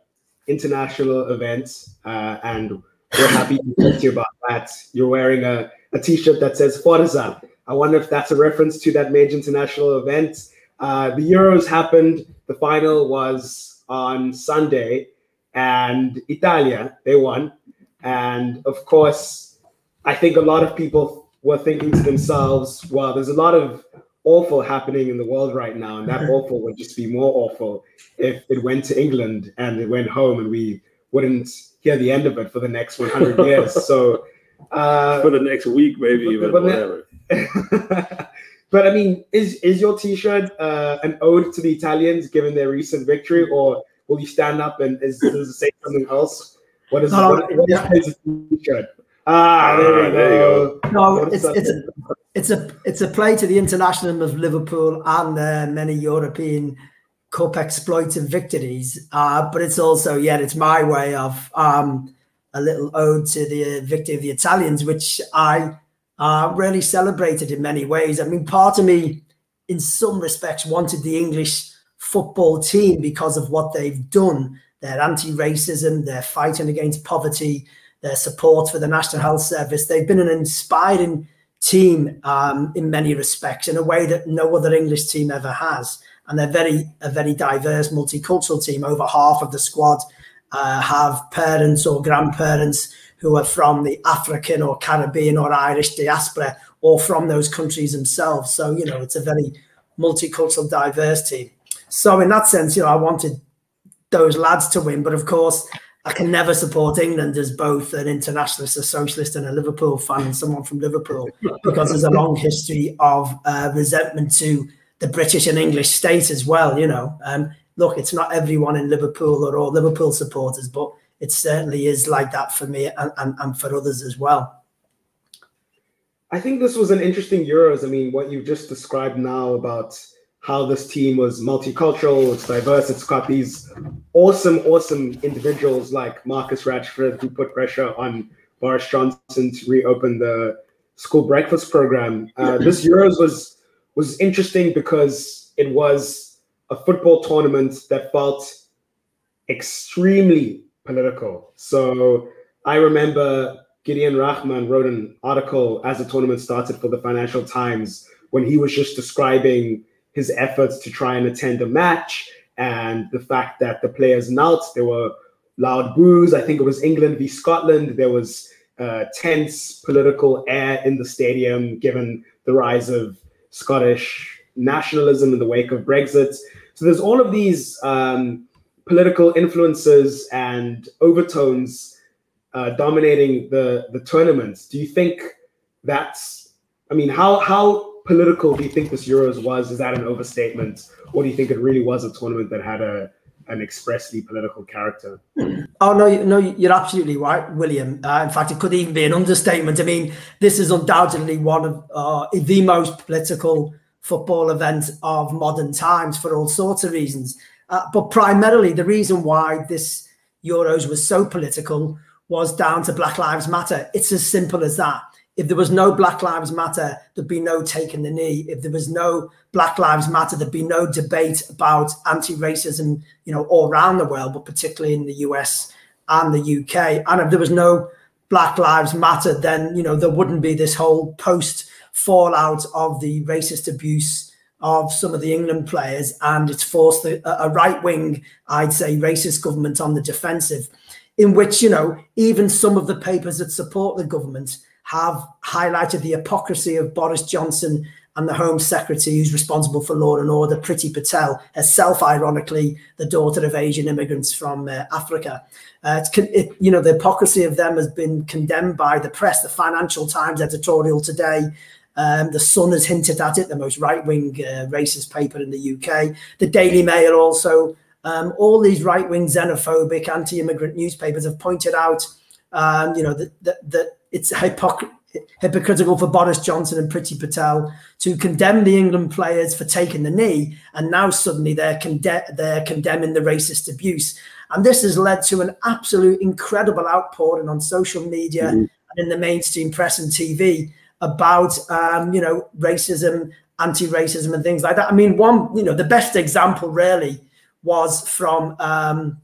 international event, uh, and we're happy to talk to you about that. You're wearing a, a t-shirt that says Forza, I wonder if that's a reference to that major international event. Uh, the Euros happened. The final was on Sunday, and Italia they won. And of course, I think a lot of people were thinking to themselves, "Well, there's a lot of awful happening in the world right now, and that awful would just be more awful if it went to England and it went home, and we wouldn't hear the end of it for the next 100 years." So. Uh, for the next week, maybe even whatever. but I mean, is is your T-shirt uh, an ode to the Italians given their recent victory, or will you stand up and is, does it say something else? What is, no, what, what yeah. is T-shirt? Ah, there, there you go. No, it's it's a, it's a it's a play to the international of Liverpool and uh, many European Cup exploits and victories. Uh, but it's also yeah, it's my way of um, a little ode to the victory of the Italians, which I uh, really celebrated in many ways. I mean, part of me, in some respects, wanted the English football team because of what they've done their anti racism, their fighting against poverty, their support for the National Health Service. They've been an inspiring team um, in many respects in a way that no other English team ever has. And they're very a very diverse, multicultural team. Over half of the squad uh, have parents or grandparents who are from the African or Caribbean or Irish diaspora or from those countries themselves. So, you know, it's a very multicultural, diversity. So, in that sense, you know, I wanted those lads to win. But of course, I can never support England as both an internationalist, a socialist, and a Liverpool fan, and someone from Liverpool, because there's a long history of uh, resentment to the British and English state as well. You know, um, look, it's not everyone in Liverpool or all Liverpool supporters, but it certainly is like that for me and, and, and for others as well. I think this was an interesting Euros. I mean, what you just described now about how this team was multicultural, it's diverse, it's got these awesome, awesome individuals like Marcus Rashford who put pressure on Boris Johnson to reopen the school breakfast program. Uh, this Euros was was interesting because it was a football tournament that felt extremely political. So I remember Gideon Rachman wrote an article as the tournament started for the Financial Times when he was just describing his efforts to try and attend a match and the fact that the players knelt, there were loud boos. I think it was England v Scotland. There was uh, tense political air in the stadium given the rise of Scottish nationalism in the wake of Brexit. So there's all of these um, political influences and overtones uh, dominating the the tournament. Do you think that's? I mean, how how political do you think this Euros was? Is that an overstatement, or do you think it really was a tournament that had a an expressly political character? Oh no, no, you're absolutely right, William. Uh, in fact, it could even be an understatement. I mean, this is undoubtedly one of uh, the most political football event of modern times for all sorts of reasons. Uh, but primarily, the reason why this Euros was so political was down to Black Lives Matter. It's as simple as that. If there was no Black Lives Matter, there'd be no taking the knee. If there was no Black Lives Matter, there'd be no debate about anti-racism, you know, all around the world, but particularly in the US and the UK. And if there was no Black Lives Matter, then you know there wouldn't be this whole post fallout of the racist abuse of some of the England players, and it's forced a, a right wing, I'd say, racist government on the defensive, in which you know even some of the papers that support the government have highlighted the hypocrisy of Boris Johnson and the Home Secretary, who's responsible for law and order, Priti Patel, herself, ironically, the daughter of Asian immigrants from uh, Africa. Uh, it, you know, the hypocrisy of them has been condemned by the press. The Financial Times editorial today um, the Sun has hinted at it, the most right wing uh, racist paper in the UK. The Daily Mail also. Um, all these right wing xenophobic anti immigrant newspapers have pointed out, um, you know, that, that, that it's hypocr- hypocritical for Boris Johnson and Priti Patel to condemn the England players for taking the knee, and now suddenly they're, conde- they're condemning the racist abuse. And this has led to an absolute incredible outpouring on social media mm-hmm. and in the mainstream press and TV about um, you know racism, anti-racism, and things like that. I mean, one you know the best example really was from um,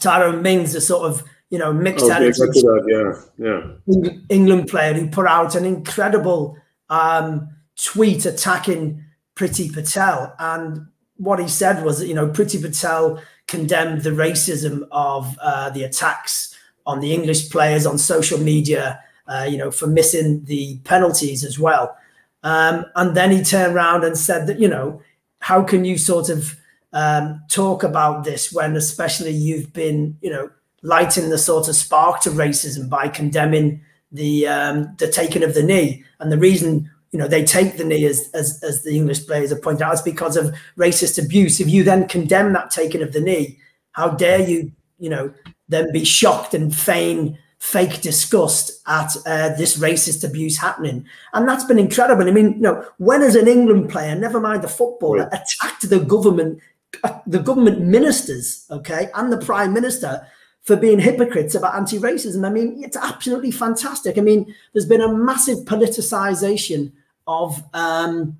Tyrone Mings, the sort of you know mixed oh, heritage, yeah, yeah, England player who put out an incredible um, tweet attacking Priti Patel, and what he said was that you know Priti Patel condemned the racism of uh, the attacks on the English players on social media uh, you know, for missing the penalties as well. Um, and then he turned around and said that, you know, how can you sort of um, talk about this when, especially, you've been, you know, lighting the sort of spark to racism by condemning the um, the taking of the knee. And the reason, you know, they take the knee, as as, as the English players have pointed out, is because of racist abuse. If you then condemn that taking of the knee, how dare you, you know, then be shocked and feign fake disgust at uh, this racist abuse happening. And that's been incredible. I mean, you know, when as an England player, never mind the footballer, right. attacked the government, uh, the government ministers, okay, and the prime minister for being hypocrites about anti-racism. I mean, it's absolutely fantastic. I mean, there's been a massive politicization of um,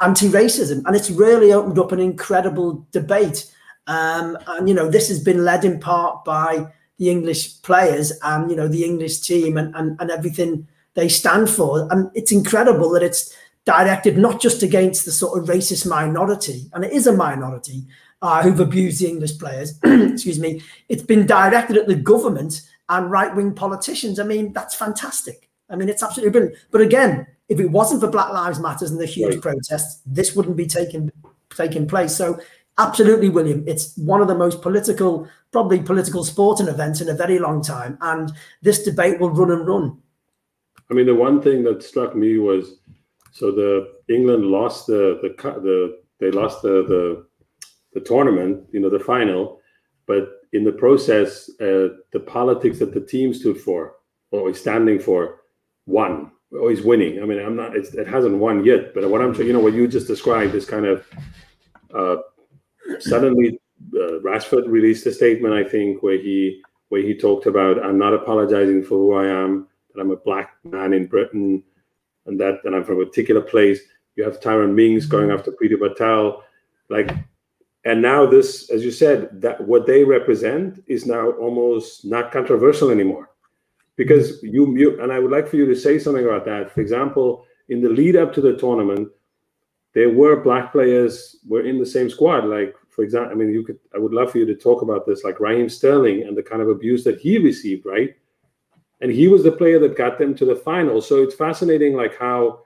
anti-racism, and it's really opened up an incredible debate. Um, and you know, this has been led in part by the English players and you know the English team and, and, and everything they stand for. And it's incredible that it's directed not just against the sort of racist minority, and it is a minority uh, who've abused the English players. excuse me. It's been directed at the government and right wing politicians. I mean, that's fantastic. I mean, it's absolutely brilliant. But again, if it wasn't for Black Lives Matters and the huge right. protests, this wouldn't be taking taking place. So Absolutely, William. It's one of the most political, probably political sporting events in a very long time. And this debate will run and run. I mean, the one thing that struck me was so the England lost the the the they lost the the, the tournament, you know, the final, but in the process, uh, the politics that the team stood for or is standing for won or is winning. I mean, I'm not. it hasn't won yet, but what I'm, you know, what you just described is kind of uh, suddenly uh, Rashford released a statement, I think, where he where he talked about I'm not apologizing for who I am, that I'm a black man in Britain, and that and I'm from a particular place. You have Tyrone Mings going mm-hmm. after Priti Patel, like, and now this, as you said, that what they represent is now almost not controversial anymore, because you, you and I would like for you to say something about that. For example, in the lead up to the tournament, there were black players were in the same squad, like for example, I mean, you could, I would love for you to talk about this, like Raheem Sterling and the kind of abuse that he received, right? And he was the player that got them to the final. So it's fascinating, like how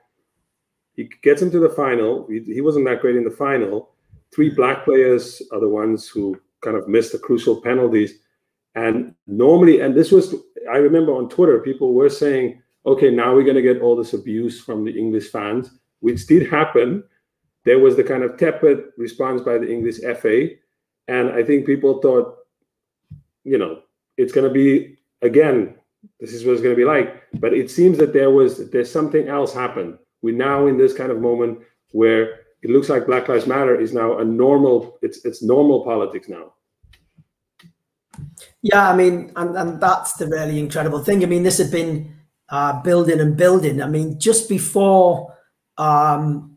He gets into the final. He, he wasn't that great in the final. Three mm-hmm. black players are the ones who kind of missed the crucial penalties. And normally, and this was, I remember on Twitter, people were saying, okay, now we're going to get all this abuse from the English fans, which did happen. There was the kind of tepid response by the English FA. And I think people thought, you know, it's going to be, again, this is what it's going to be like. But it seems that there was, there's something else happened. We're now in this kind of moment where it looks like Black Lives Matter is now a normal, it's, it's normal politics now. Yeah, I mean, and, and that's the really incredible thing. I mean, this had been uh, building and building. I mean, just before um,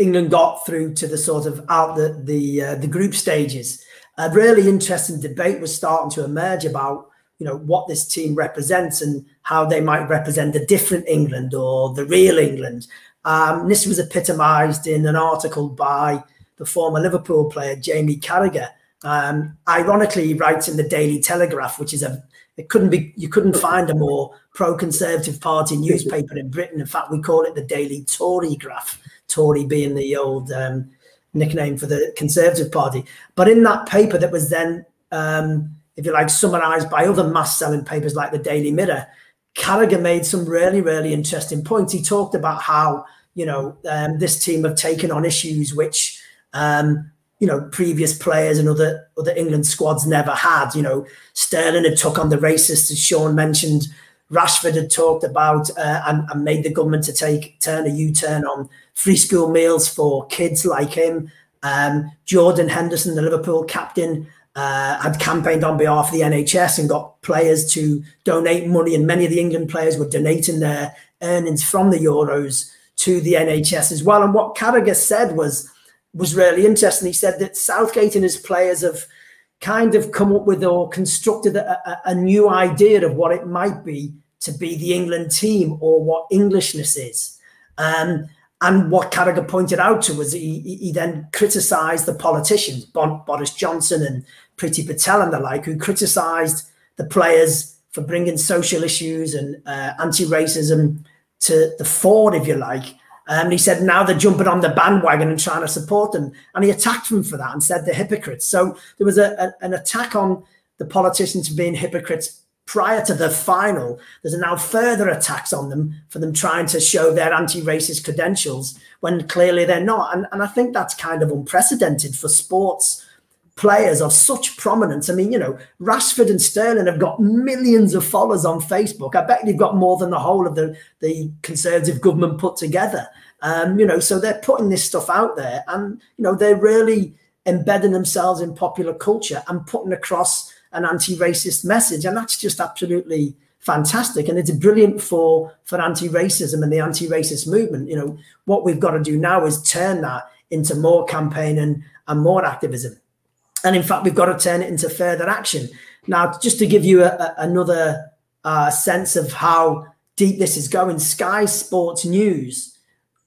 England got through to the sort of out the the uh, the group stages, a really interesting debate was starting to emerge about you know what this team represents and how they might represent a different England or the real England. Um, this was epitomised in an article by the former Liverpool player Jamie Carragher um, ironically, he writes in the Daily Telegraph, which is a it couldn't be you couldn't find a more pro-conservative party newspaper in Britain. In fact, we call it the Daily Tory Graph. Tory being the old um, nickname for the Conservative Party. But in that paper, that was then, um, if you like, summarised by other mass-selling papers like the Daily Mirror, Carragher made some really, really interesting points. He talked about how you know um, this team have taken on issues which um, you know previous players and other other England squads never had. You know, Sterling had took on the racists, as Sean mentioned. Rashford had talked about uh, and, and, made the government to take turn a U-turn on free school meals for kids like him. Um, Jordan Henderson, the Liverpool captain, uh, had campaigned on behalf of the NHS and got players to donate money, and many of the England players were donating their earnings from the Euros to the NHS as well. And what Carragher said was was really interesting. He said that Southgate and his players have kind of come up with or constructed a, a, a, new idea of what it might be to be the England team or what Englishness is. Um, and what Carragher pointed out to was he, he then criticised the politicians, Boris Johnson and Priti Patel and the like, who criticised the players for bringing social issues and uh, anti-racism to the fore, if you like. Um, and he said now they're jumping on the bandwagon and trying to support them. And he attacked them for that and said they're hypocrites. So there was a, a, an attack on the politicians being hypocrites prior to the final. There's now further attacks on them for them trying to show their anti-racist credentials when clearly they're not. And, and I think that's kind of unprecedented for sports players of such prominence. I mean, you know, Rashford and Sterling have got millions of followers on Facebook. I bet they've got more than the whole of the, the Conservative government put together. Um, you know, so they're putting this stuff out there and, you know, they're really embedding themselves in popular culture and putting across an anti-racist message. And that's just absolutely fantastic. And it's brilliant for, for anti-racism and the anti-racist movement. You know, what we've got to do now is turn that into more campaign and, and more activism. And in fact, we've got to turn it into further action. Now, just to give you a, a, another uh, sense of how deep this is going, Sky Sports News,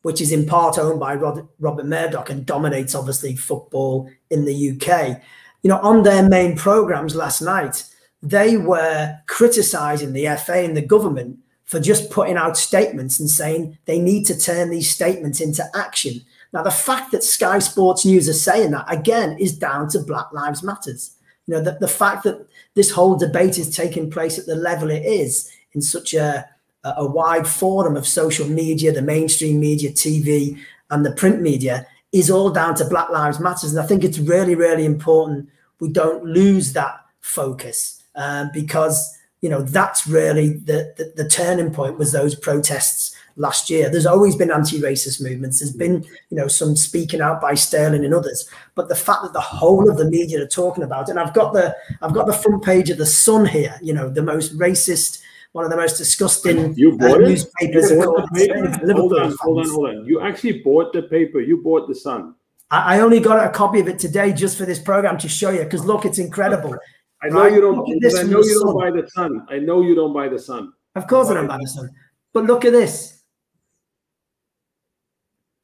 which is in part owned by Rod, Rupert Murdoch and dominates obviously football in the UK, you know, on their main programs last night, they were criticizing the FA and the government for just putting out statements and saying they need to turn these statements into action. Now, the fact that Sky Sports News are saying that again is down to Black Lives Matters. You know, the, the fact that this whole debate is taking place at the level it is in such a, a wide forum of social media, the mainstream media, TV, and the print media is all down to Black Lives Matters. And I think it's really, really important we don't lose that focus uh, because, you know, that's really the, the, the turning point was those protests last year. There's always been anti-racist movements. There's been, you know, some speaking out by Sterling and others. But the fact that the whole of the media are talking about it, and I've got the I've got the front page of the Sun here. You know, the most racist, one of the most disgusting you bought uh, newspapers. You bought the paper? Hold on, hold on, hold on. You actually bought the paper. You bought the Sun. I, I only got a copy of it today just for this program to show you because look, it's incredible. I know right? you don't. I know you don't buy the Sun. I know you don't buy the Sun. Of course, I don't buy the Sun. But look at this.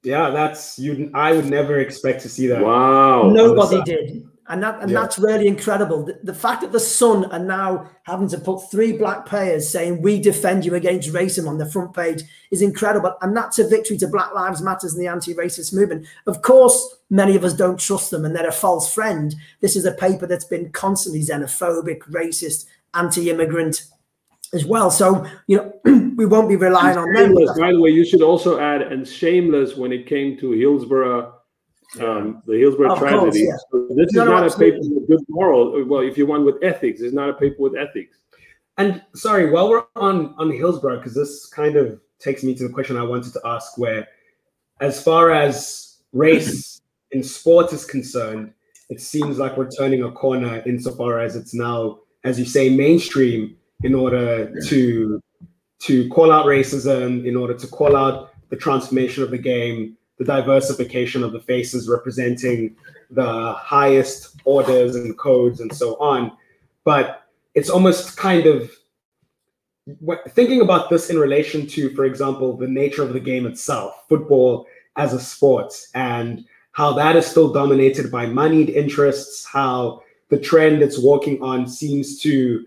Yeah, that's you. I would never expect to see that. Wow. Nobody did. And that and yeah. that's really incredible. The, the, fact that the Sun are now having to put three black players saying we defend you against racism on the front page is incredible. And that's a victory to Black Lives Matters and the anti-racist movement. Of course, many of us don't trust them and they're a false friend. This is a paper that's been constantly xenophobic, racist, anti-immigrant as well. So, you know, we won't be relying on them. By the way, you should also add and shameless when it came to Hillsborough um, the Hillsborough of tragedy. Course, yeah. so this no, is not no, a paper with good moral. Well, if you want with ethics, it's not a paper with ethics. And sorry, while we're on on Hillsborough, because this kind of takes me to the question I wanted to ask, where as far as race in sport is concerned, it seems like we're turning a corner insofar as it's now, as you say, mainstream in order yeah. to to call out racism, in order to call out the transformation of the game, the diversification of the faces representing the highest orders and codes and so on. But it's almost kind of thinking about this in relation to, for example, the nature of the game itself, football as a sport, and how that is still dominated by moneyed interests, how the trend it's walking on seems to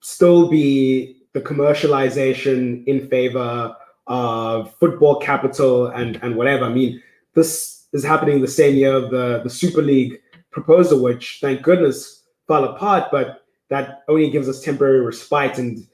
still be the commercialization in favor of football capital and and whatever. I mean, this is happening the same year the the Super League proposal, which thank goodness fell apart, but that only gives us temporary respite, and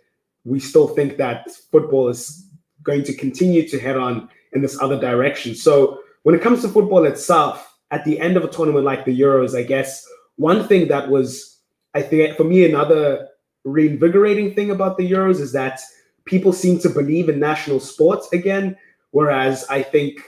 we still think that football is going to continue to head on in this other direction. So when it comes to football itself, at the end of a tournament like the Euros, I guess one thing that was, I think, for me, another reinvigorating thing about the Euros is that people seem to believe in national sports again. Whereas I think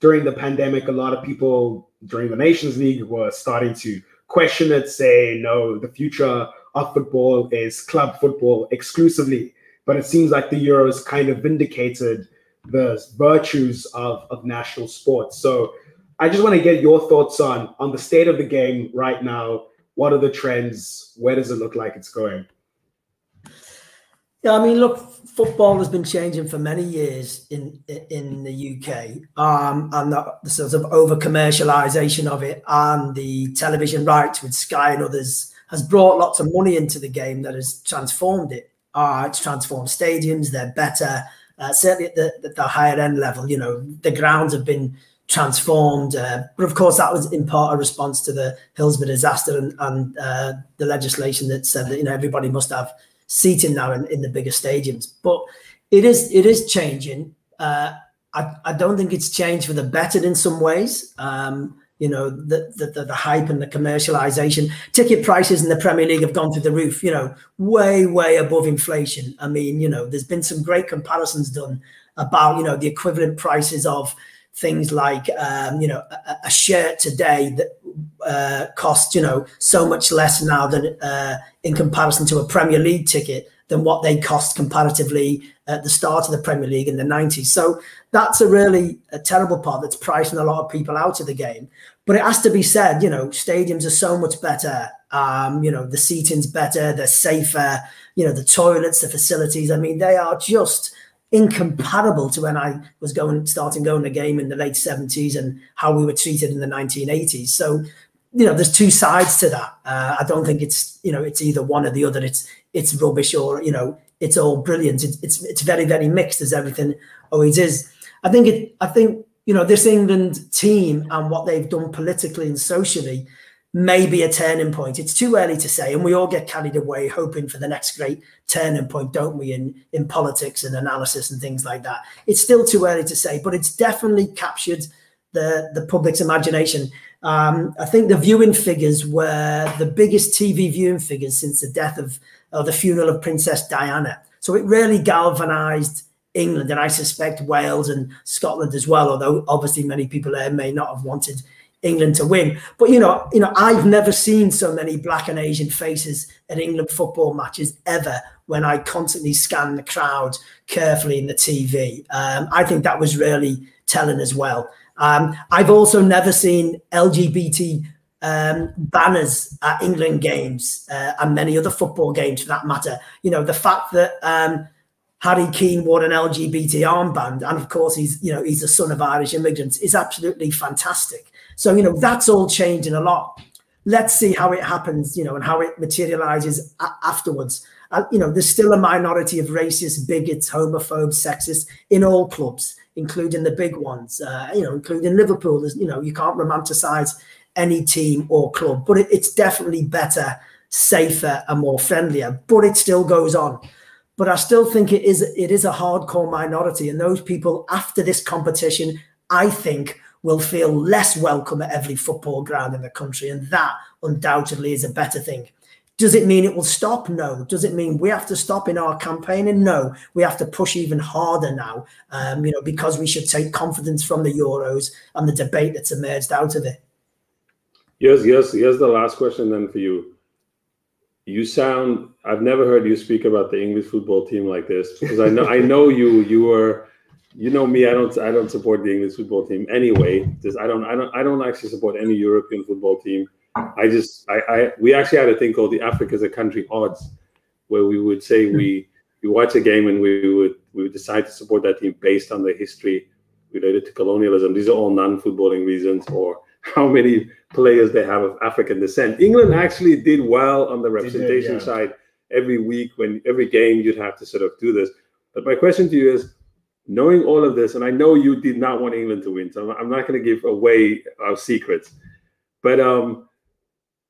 during the pandemic, a lot of people during the Nations League were starting to question it, say, no, the future of football is club football exclusively. But it seems like the Euros kind of vindicated the virtues of, of national sports. So I just want to get your thoughts on on the state of the game right now. What are the trends? Where does it look like it's going? Yeah, I mean, look, football has been changing for many years in in the UK, um, and the, the sort of over commercialization of it and the television rights with Sky and others has brought lots of money into the game that has transformed it. Uh, it's transformed stadiums; they're better. Uh, certainly at the, the higher end level, you know, the grounds have been transformed. Uh, but of course, that was in part a response to the Hillsborough disaster and, and uh, the legislation that said that you know everybody must have seating now in, in the bigger stadiums. But it is it is changing. Uh, I, I don't think it's changed for the better in some ways. Um, you know, the, the, the hype and the commercialization. Ticket prices in the Premier League have gone through the roof, you know, way, way above inflation. I mean, you know, there's been some great comparisons done about, you know, the equivalent prices of things like, um, you know, a, a shirt today that uh, cost you know so much less now than uh, in comparison to a Premier League ticket than what they cost comparatively at the start of the Premier League in the 90s. So that's a really a terrible part that's pricing a lot of people out of the game. But it has to be said, you know, stadiums are so much better. Um, you know, the seating's better, they're safer, you know, the toilets, the facilities. I mean, they are just incomparable to when I was going starting going the game in the late 70s and how we were treated in the 1980s. So, you know, there's two sides to that. Uh, I don't think it's you know it's either one or the other. It's it's rubbish or you know it's all brilliant. It's it's, it's very very mixed as everything always is. I think it. I think you know this England team and what they've done politically and socially maybe a turning point. It's too early to say, and we all get carried away hoping for the next great turning point, don't we? In in politics and analysis and things like that. It's still too early to say, but it's definitely captured the the public's imagination. Um, I think the viewing figures were the biggest TV viewing figures since the death of or the funeral of Princess Diana. So it really galvanized England, and I suspect Wales and Scotland as well. Although obviously many people there may not have wanted England to win. But you know, you know, I've never seen so many black and Asian faces at England football matches ever. When I constantly scan the crowd carefully in the TV, um, I think that was really telling as well. Um, I've also never seen LGBT um, banners at England games uh, and many other football games for that matter. You know, the fact that um, Harry Kane wore an LGBT armband, and of course he's you know he's the son of Irish immigrants, is absolutely fantastic. So, you know, that's all changing a lot. let's see how it happens, you know, and how it materializes a- afterwards. Uh, you know, there's still a minority of racists, bigots, homophobes, sexists in all clubs, including the big ones. Uh, you know, including Liverpool. There's, you know, you can't romanticize any team or club, but it, it's definitely better, safer, and more friendlier. But it still goes on. But I still think it is it is a hardcore minority, and those people after this competition, I think, will feel less welcome at every football ground in the country, and that undoubtedly is a better thing. Does it mean it will stop? No. Does it mean we have to stop in our campaigning? No. We have to push even harder now, um, you know, because we should take confidence from the Euros and the debate that's emerged out of it. Yes, yes, here's the last question then for you you sound i've never heard you speak about the english football team like this because i know i know you you are you know me i don't i don't support the english football team anyway just i don't i don't i don't actually support any european football team i just i i we actually had a thing called the Africa Is a Country odds where we would say we we watch a game and we would we would decide to support that team based on the history related to colonialism these are all non-footballing reasons or how many players they have of African descent. England actually did well on the representation did, yeah. side every week when every game you'd have to sort of do this. But my question to you is knowing all of this, and I know you did not want England to win, so I'm not going to give away our secrets, but um,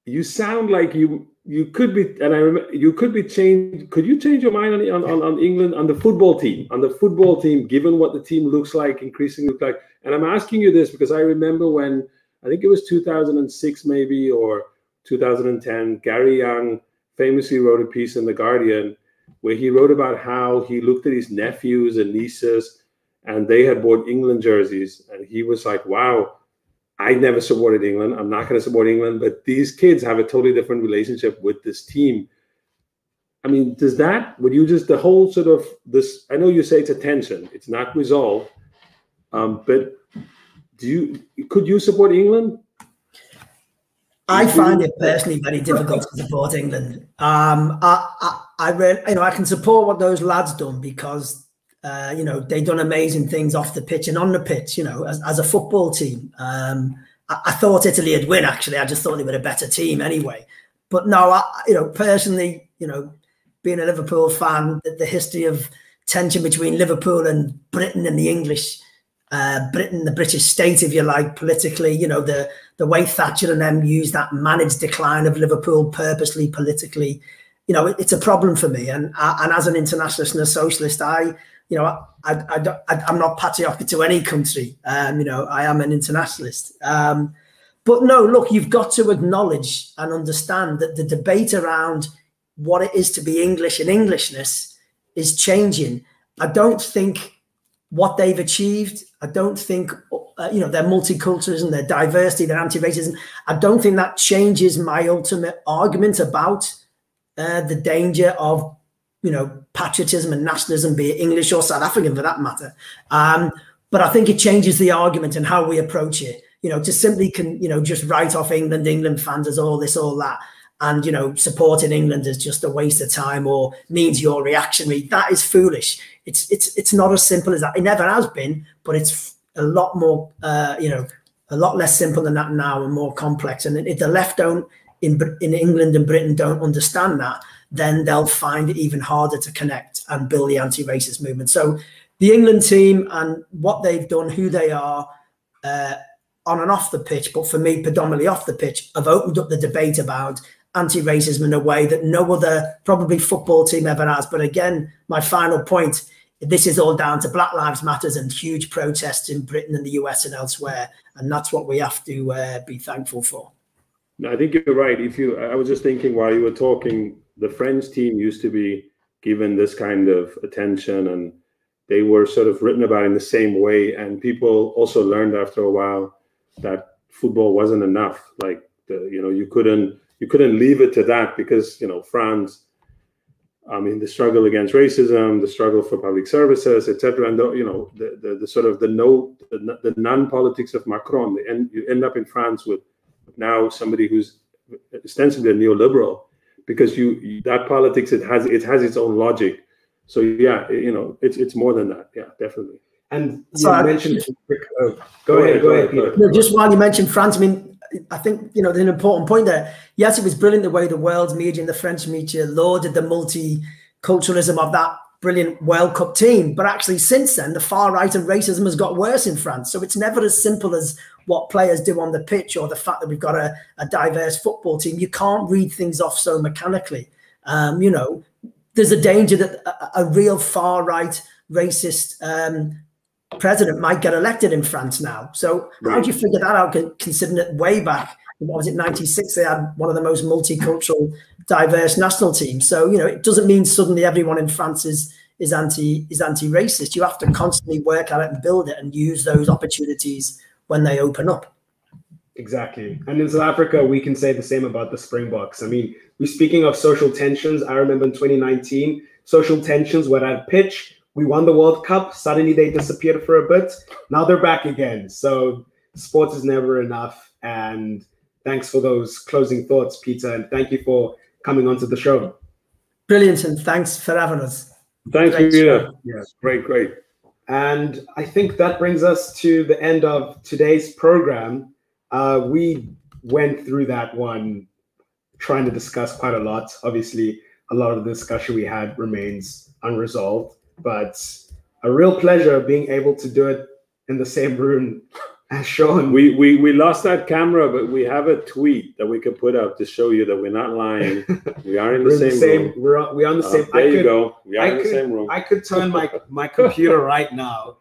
you sound like you you could be, and I remember you could be changed. Could you change your mind on, on, on England on the football team, on the football team, given what the team looks like, increasingly like? And I'm asking you this because I remember when I think it was 2006 maybe or 2010. Gary Younge famously wrote a piece in the Guardian where he wrote about how he looked at his nephews and nieces and they had bought England jerseys and he was like, "Wow, I never supported England. I'm not going to support England, but these kids have a totally different relationship with this team." I mean, does that would you just the whole sort of this? I know you say it's a tension, it's not resolved, um, but do you could you support England? I find it personally very difficult to support England. Um, I, I, I really, you know, I can support what those lads done because, uh, you know, they done amazing things off the pitch and on the pitch. You know, as, as a football team, um, I, I, thought Italy had win. Actually, I just thought they were a better team anyway. But no, I, you know, personally, you know, being a Liverpool fan, the, the history of tension between Liverpool and Britain and the English uh, Britain, the British state, if you like, politically. You know, the the way Thatcher and them used that managed decline of Liverpool purposely politically. You know, it, it's a problem for me. And and as an internationalist and a socialist, I, you know, I, I, am not patriotic to any country. Um, you know, I am an internationalist. Um, but no, look, you've got to acknowledge and understand that the debate around what it is to be English and Englishness is changing. I don't think what they've achieved. I don't think, uh, you know, their multiculturalism, their diversity, their anti-racism. I don't think that changes my ultimate argument about uh, the danger of, you know, patriotism and nationalism, be it English or South African for that matter. Um, but I think it changes the argument and how we approach it. You know, to simply can, you know, just write off England, England fans as all this, all that and you know supporting England is just a waste of time or means you're reactionary. That is foolish. It's it's it's not as simple as that. It never has been, but it's a lot more uh, you know a lot less simple than that now and more complex. And if the left don't in in England and Britain don't understand that, then they'll find it even harder to connect and build the anti-racist movement. So the England team and what they've done, who they are. Uh, on and off the pitch, but for me, predominantly off the pitch, have opened up the debate about anti-racism in a way that no other probably football team ever has. But again, my final point, this is all down to Black Lives Matters and huge protests in Britain and the US and elsewhere, and that's what we have to uh, be thankful for. No, I think you're right. If you, I was just thinking while you were talking, the French team used to be given this kind of attention, and they were sort of written about in the same way. And people also learned after a while that football wasn't enough. Like the, you know, you couldn't you couldn't leave it to that because you know France. I mean, the struggle against racism, the struggle for public services, etc., and the, you know the, the, the sort of the no the, the non-politics of Macron. And you end up in France with now somebody who's ostensibly a neoliberal because you that politics it has it has its own logic. So yeah, you know it's it's more than that. Yeah, definitely. And you so mentioned. oh, go, go, ahead, go, ahead, go ahead. No, just while you mentioned France, I mean, I think you know there's an important point there. Yes, it was brilliant the way the world's media and the French media lauded the multiculturalism of that brilliant World Cup team. But actually, since then, the far right and racism has got worse in France. So it's never as simple as what players do on the pitch or the fact that we've got a, a diverse football team. You can't read things off so mechanically. Um, you know, there's a danger that a, a real far right racist um, president might get elected in France now. So right. how do you figure that out? Considering that way back, what was it, 96, they had one of the most multicultural, diverse national team. So, you know, it doesn't mean suddenly everyone in France is is anti is anti-racist. You have to constantly work at it and build it and use those opportunities when they open up. Exactly. And in South Africa, we can say the same about the Springboks. I mean, we're speaking of social tensions. I remember in 2019, social tensions were at pitch we won the World Cup. Suddenly they disappeared for a bit. Now they're back again. So sports is never enough. And thanks for those closing thoughts, Peter. And thank you for coming onto the show. Brilliant. And thanks for having us. Thanks, great Peter. Yes, great, great. And I think that brings us to the end of today's program. Uh, we went through that one trying to discuss quite a lot. Obviously, a lot of the discussion we had remains unresolved but a real pleasure being able to do it in the same room Sean. We, we we lost that camera, but we have a tweet that we could put up to show you that we're not lying. We are in the, same, the same, room. We're on, we're on the uh, same. There I you could, go. We are I in could, the same room. I could turn my my computer right now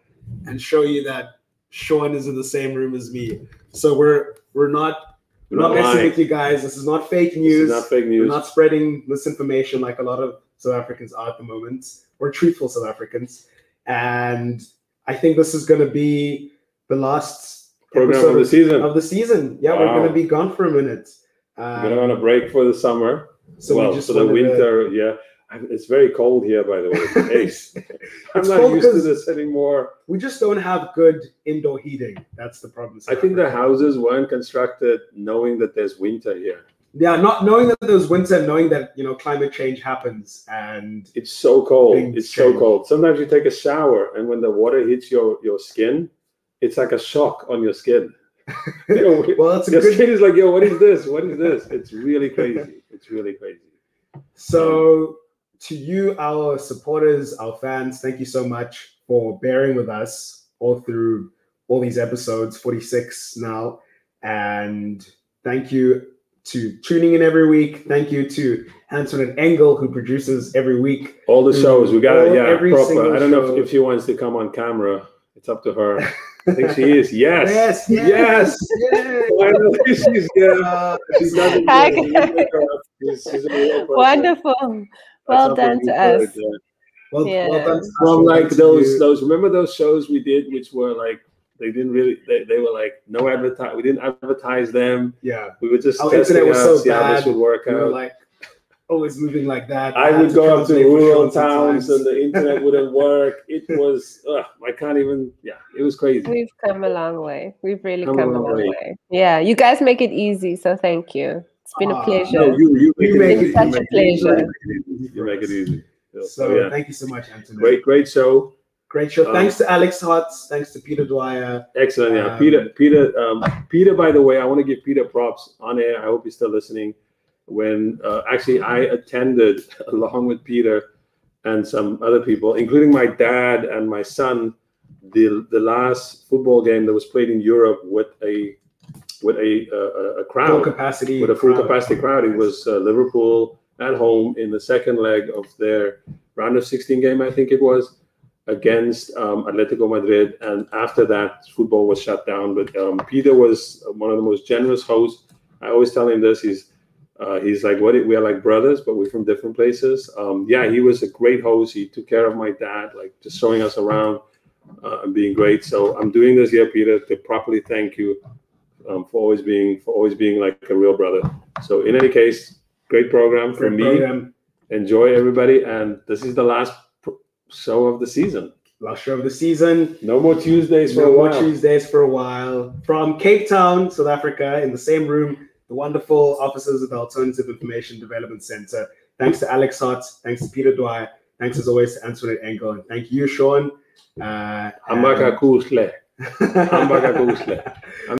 and show you that Sean is in the same room as me. So we're we're not we're not, not messing with you guys. This is not fake news. not fake news. We're not spreading misinformation like a lot of South Africans are at the moment. We're truthful South Africans. And I think this is going to be the last program of the season. Of the season. Yeah, wow. we're going to be gone for a minute. Um, we're going to break for the summer. So well, we just for the winter, to... yeah. It's very cold here, by the way. It's I'm not used to this anymore. We just don't have good indoor heating. That's the problem. I think the houses weren't constructed knowing that there's winter here yeah, not knowing that there's winter, knowing that you know climate change happens, and it's so cold. It's change. so cold. Sometimes you take a shower, and when the water hits your your skin, it's like a shock on your skin. you know, well, that's your good... skin is like, yo, what is this? What is this? It's really crazy. It's really crazy. So, to you, our supporters, our fans, thank you so much for bearing with us all through all these episodes, 46 now, and thank you to tuning in every week. Thank you to Antoinette Engel, who produces every week. All the shows. We got it. Yeah, proper. I don't know if, if, she wants to come on camera. It's up to her. I think she is. Yes. Yes. Yes. yes. yes. she's, yeah, uh, she's Wonderful. Well done to us. Well, yeah. well done. From like those, those. Remember those shows we did, which were like they didn't really. They, they were like no advertise. We didn't advertise them. Yeah, we were just Our testing was out, so see bad. how this would work we out. like always moving like that. I, I would go up to rural towns and the internet wouldn't work. It was. Ugh, I can't even. Yeah, it was crazy. We've come a long way. We've really come, come a long way. way. Yeah, you guys make it easy. So thank you. It's been uh, a ah, pleasure. No, you, you make, you it, easy. such a pleasure. You make it easy. So, so yeah. thank you so much, Anthony. Great, great show. Great show. Um, thanks to Alex Hotz. Thanks to Peter Dwyer. Excellent. Yeah, um, Peter. Peter. Um, Peter. By the way, I want to give Peter props on air. I hope he's still listening. When uh, actually I attended along with Peter and some other people, including my dad and my son, the the last football game that was played in Europe with a with a uh, a crowd full capacity with a full crowd. capacity crowd. It was uh, Liverpool at home in the second leg of their round of 16 game, I think it was against um, Atletico Madrid, and after that, football was shut down. But um, Peter was one of the most generous hosts. I always tell him this. He's uh, he's like, what? We are like brothers, but we're from different places. Um, yeah, he was a great host. He took care of my dad, like just showing us around uh, and being great. So I'm doing this here, Peter, to properly thank you um, for always being for always being like a real brother. So in any case, great program for me. Program. Enjoy everybody, and this is the last show of the season. Last show of the season. No more Tuesdays for no a while. more Tuesdays for a while. From Cape Town, South Africa, in the same room, the wonderful officers of the Alternative Information Development Center. Thanks to Alex Hotz. Thanks to Peter Dwyer. Thanks as always to Antoinette Engel. And thank you, Sean. Uh, Kusle. Ambaka Kusle.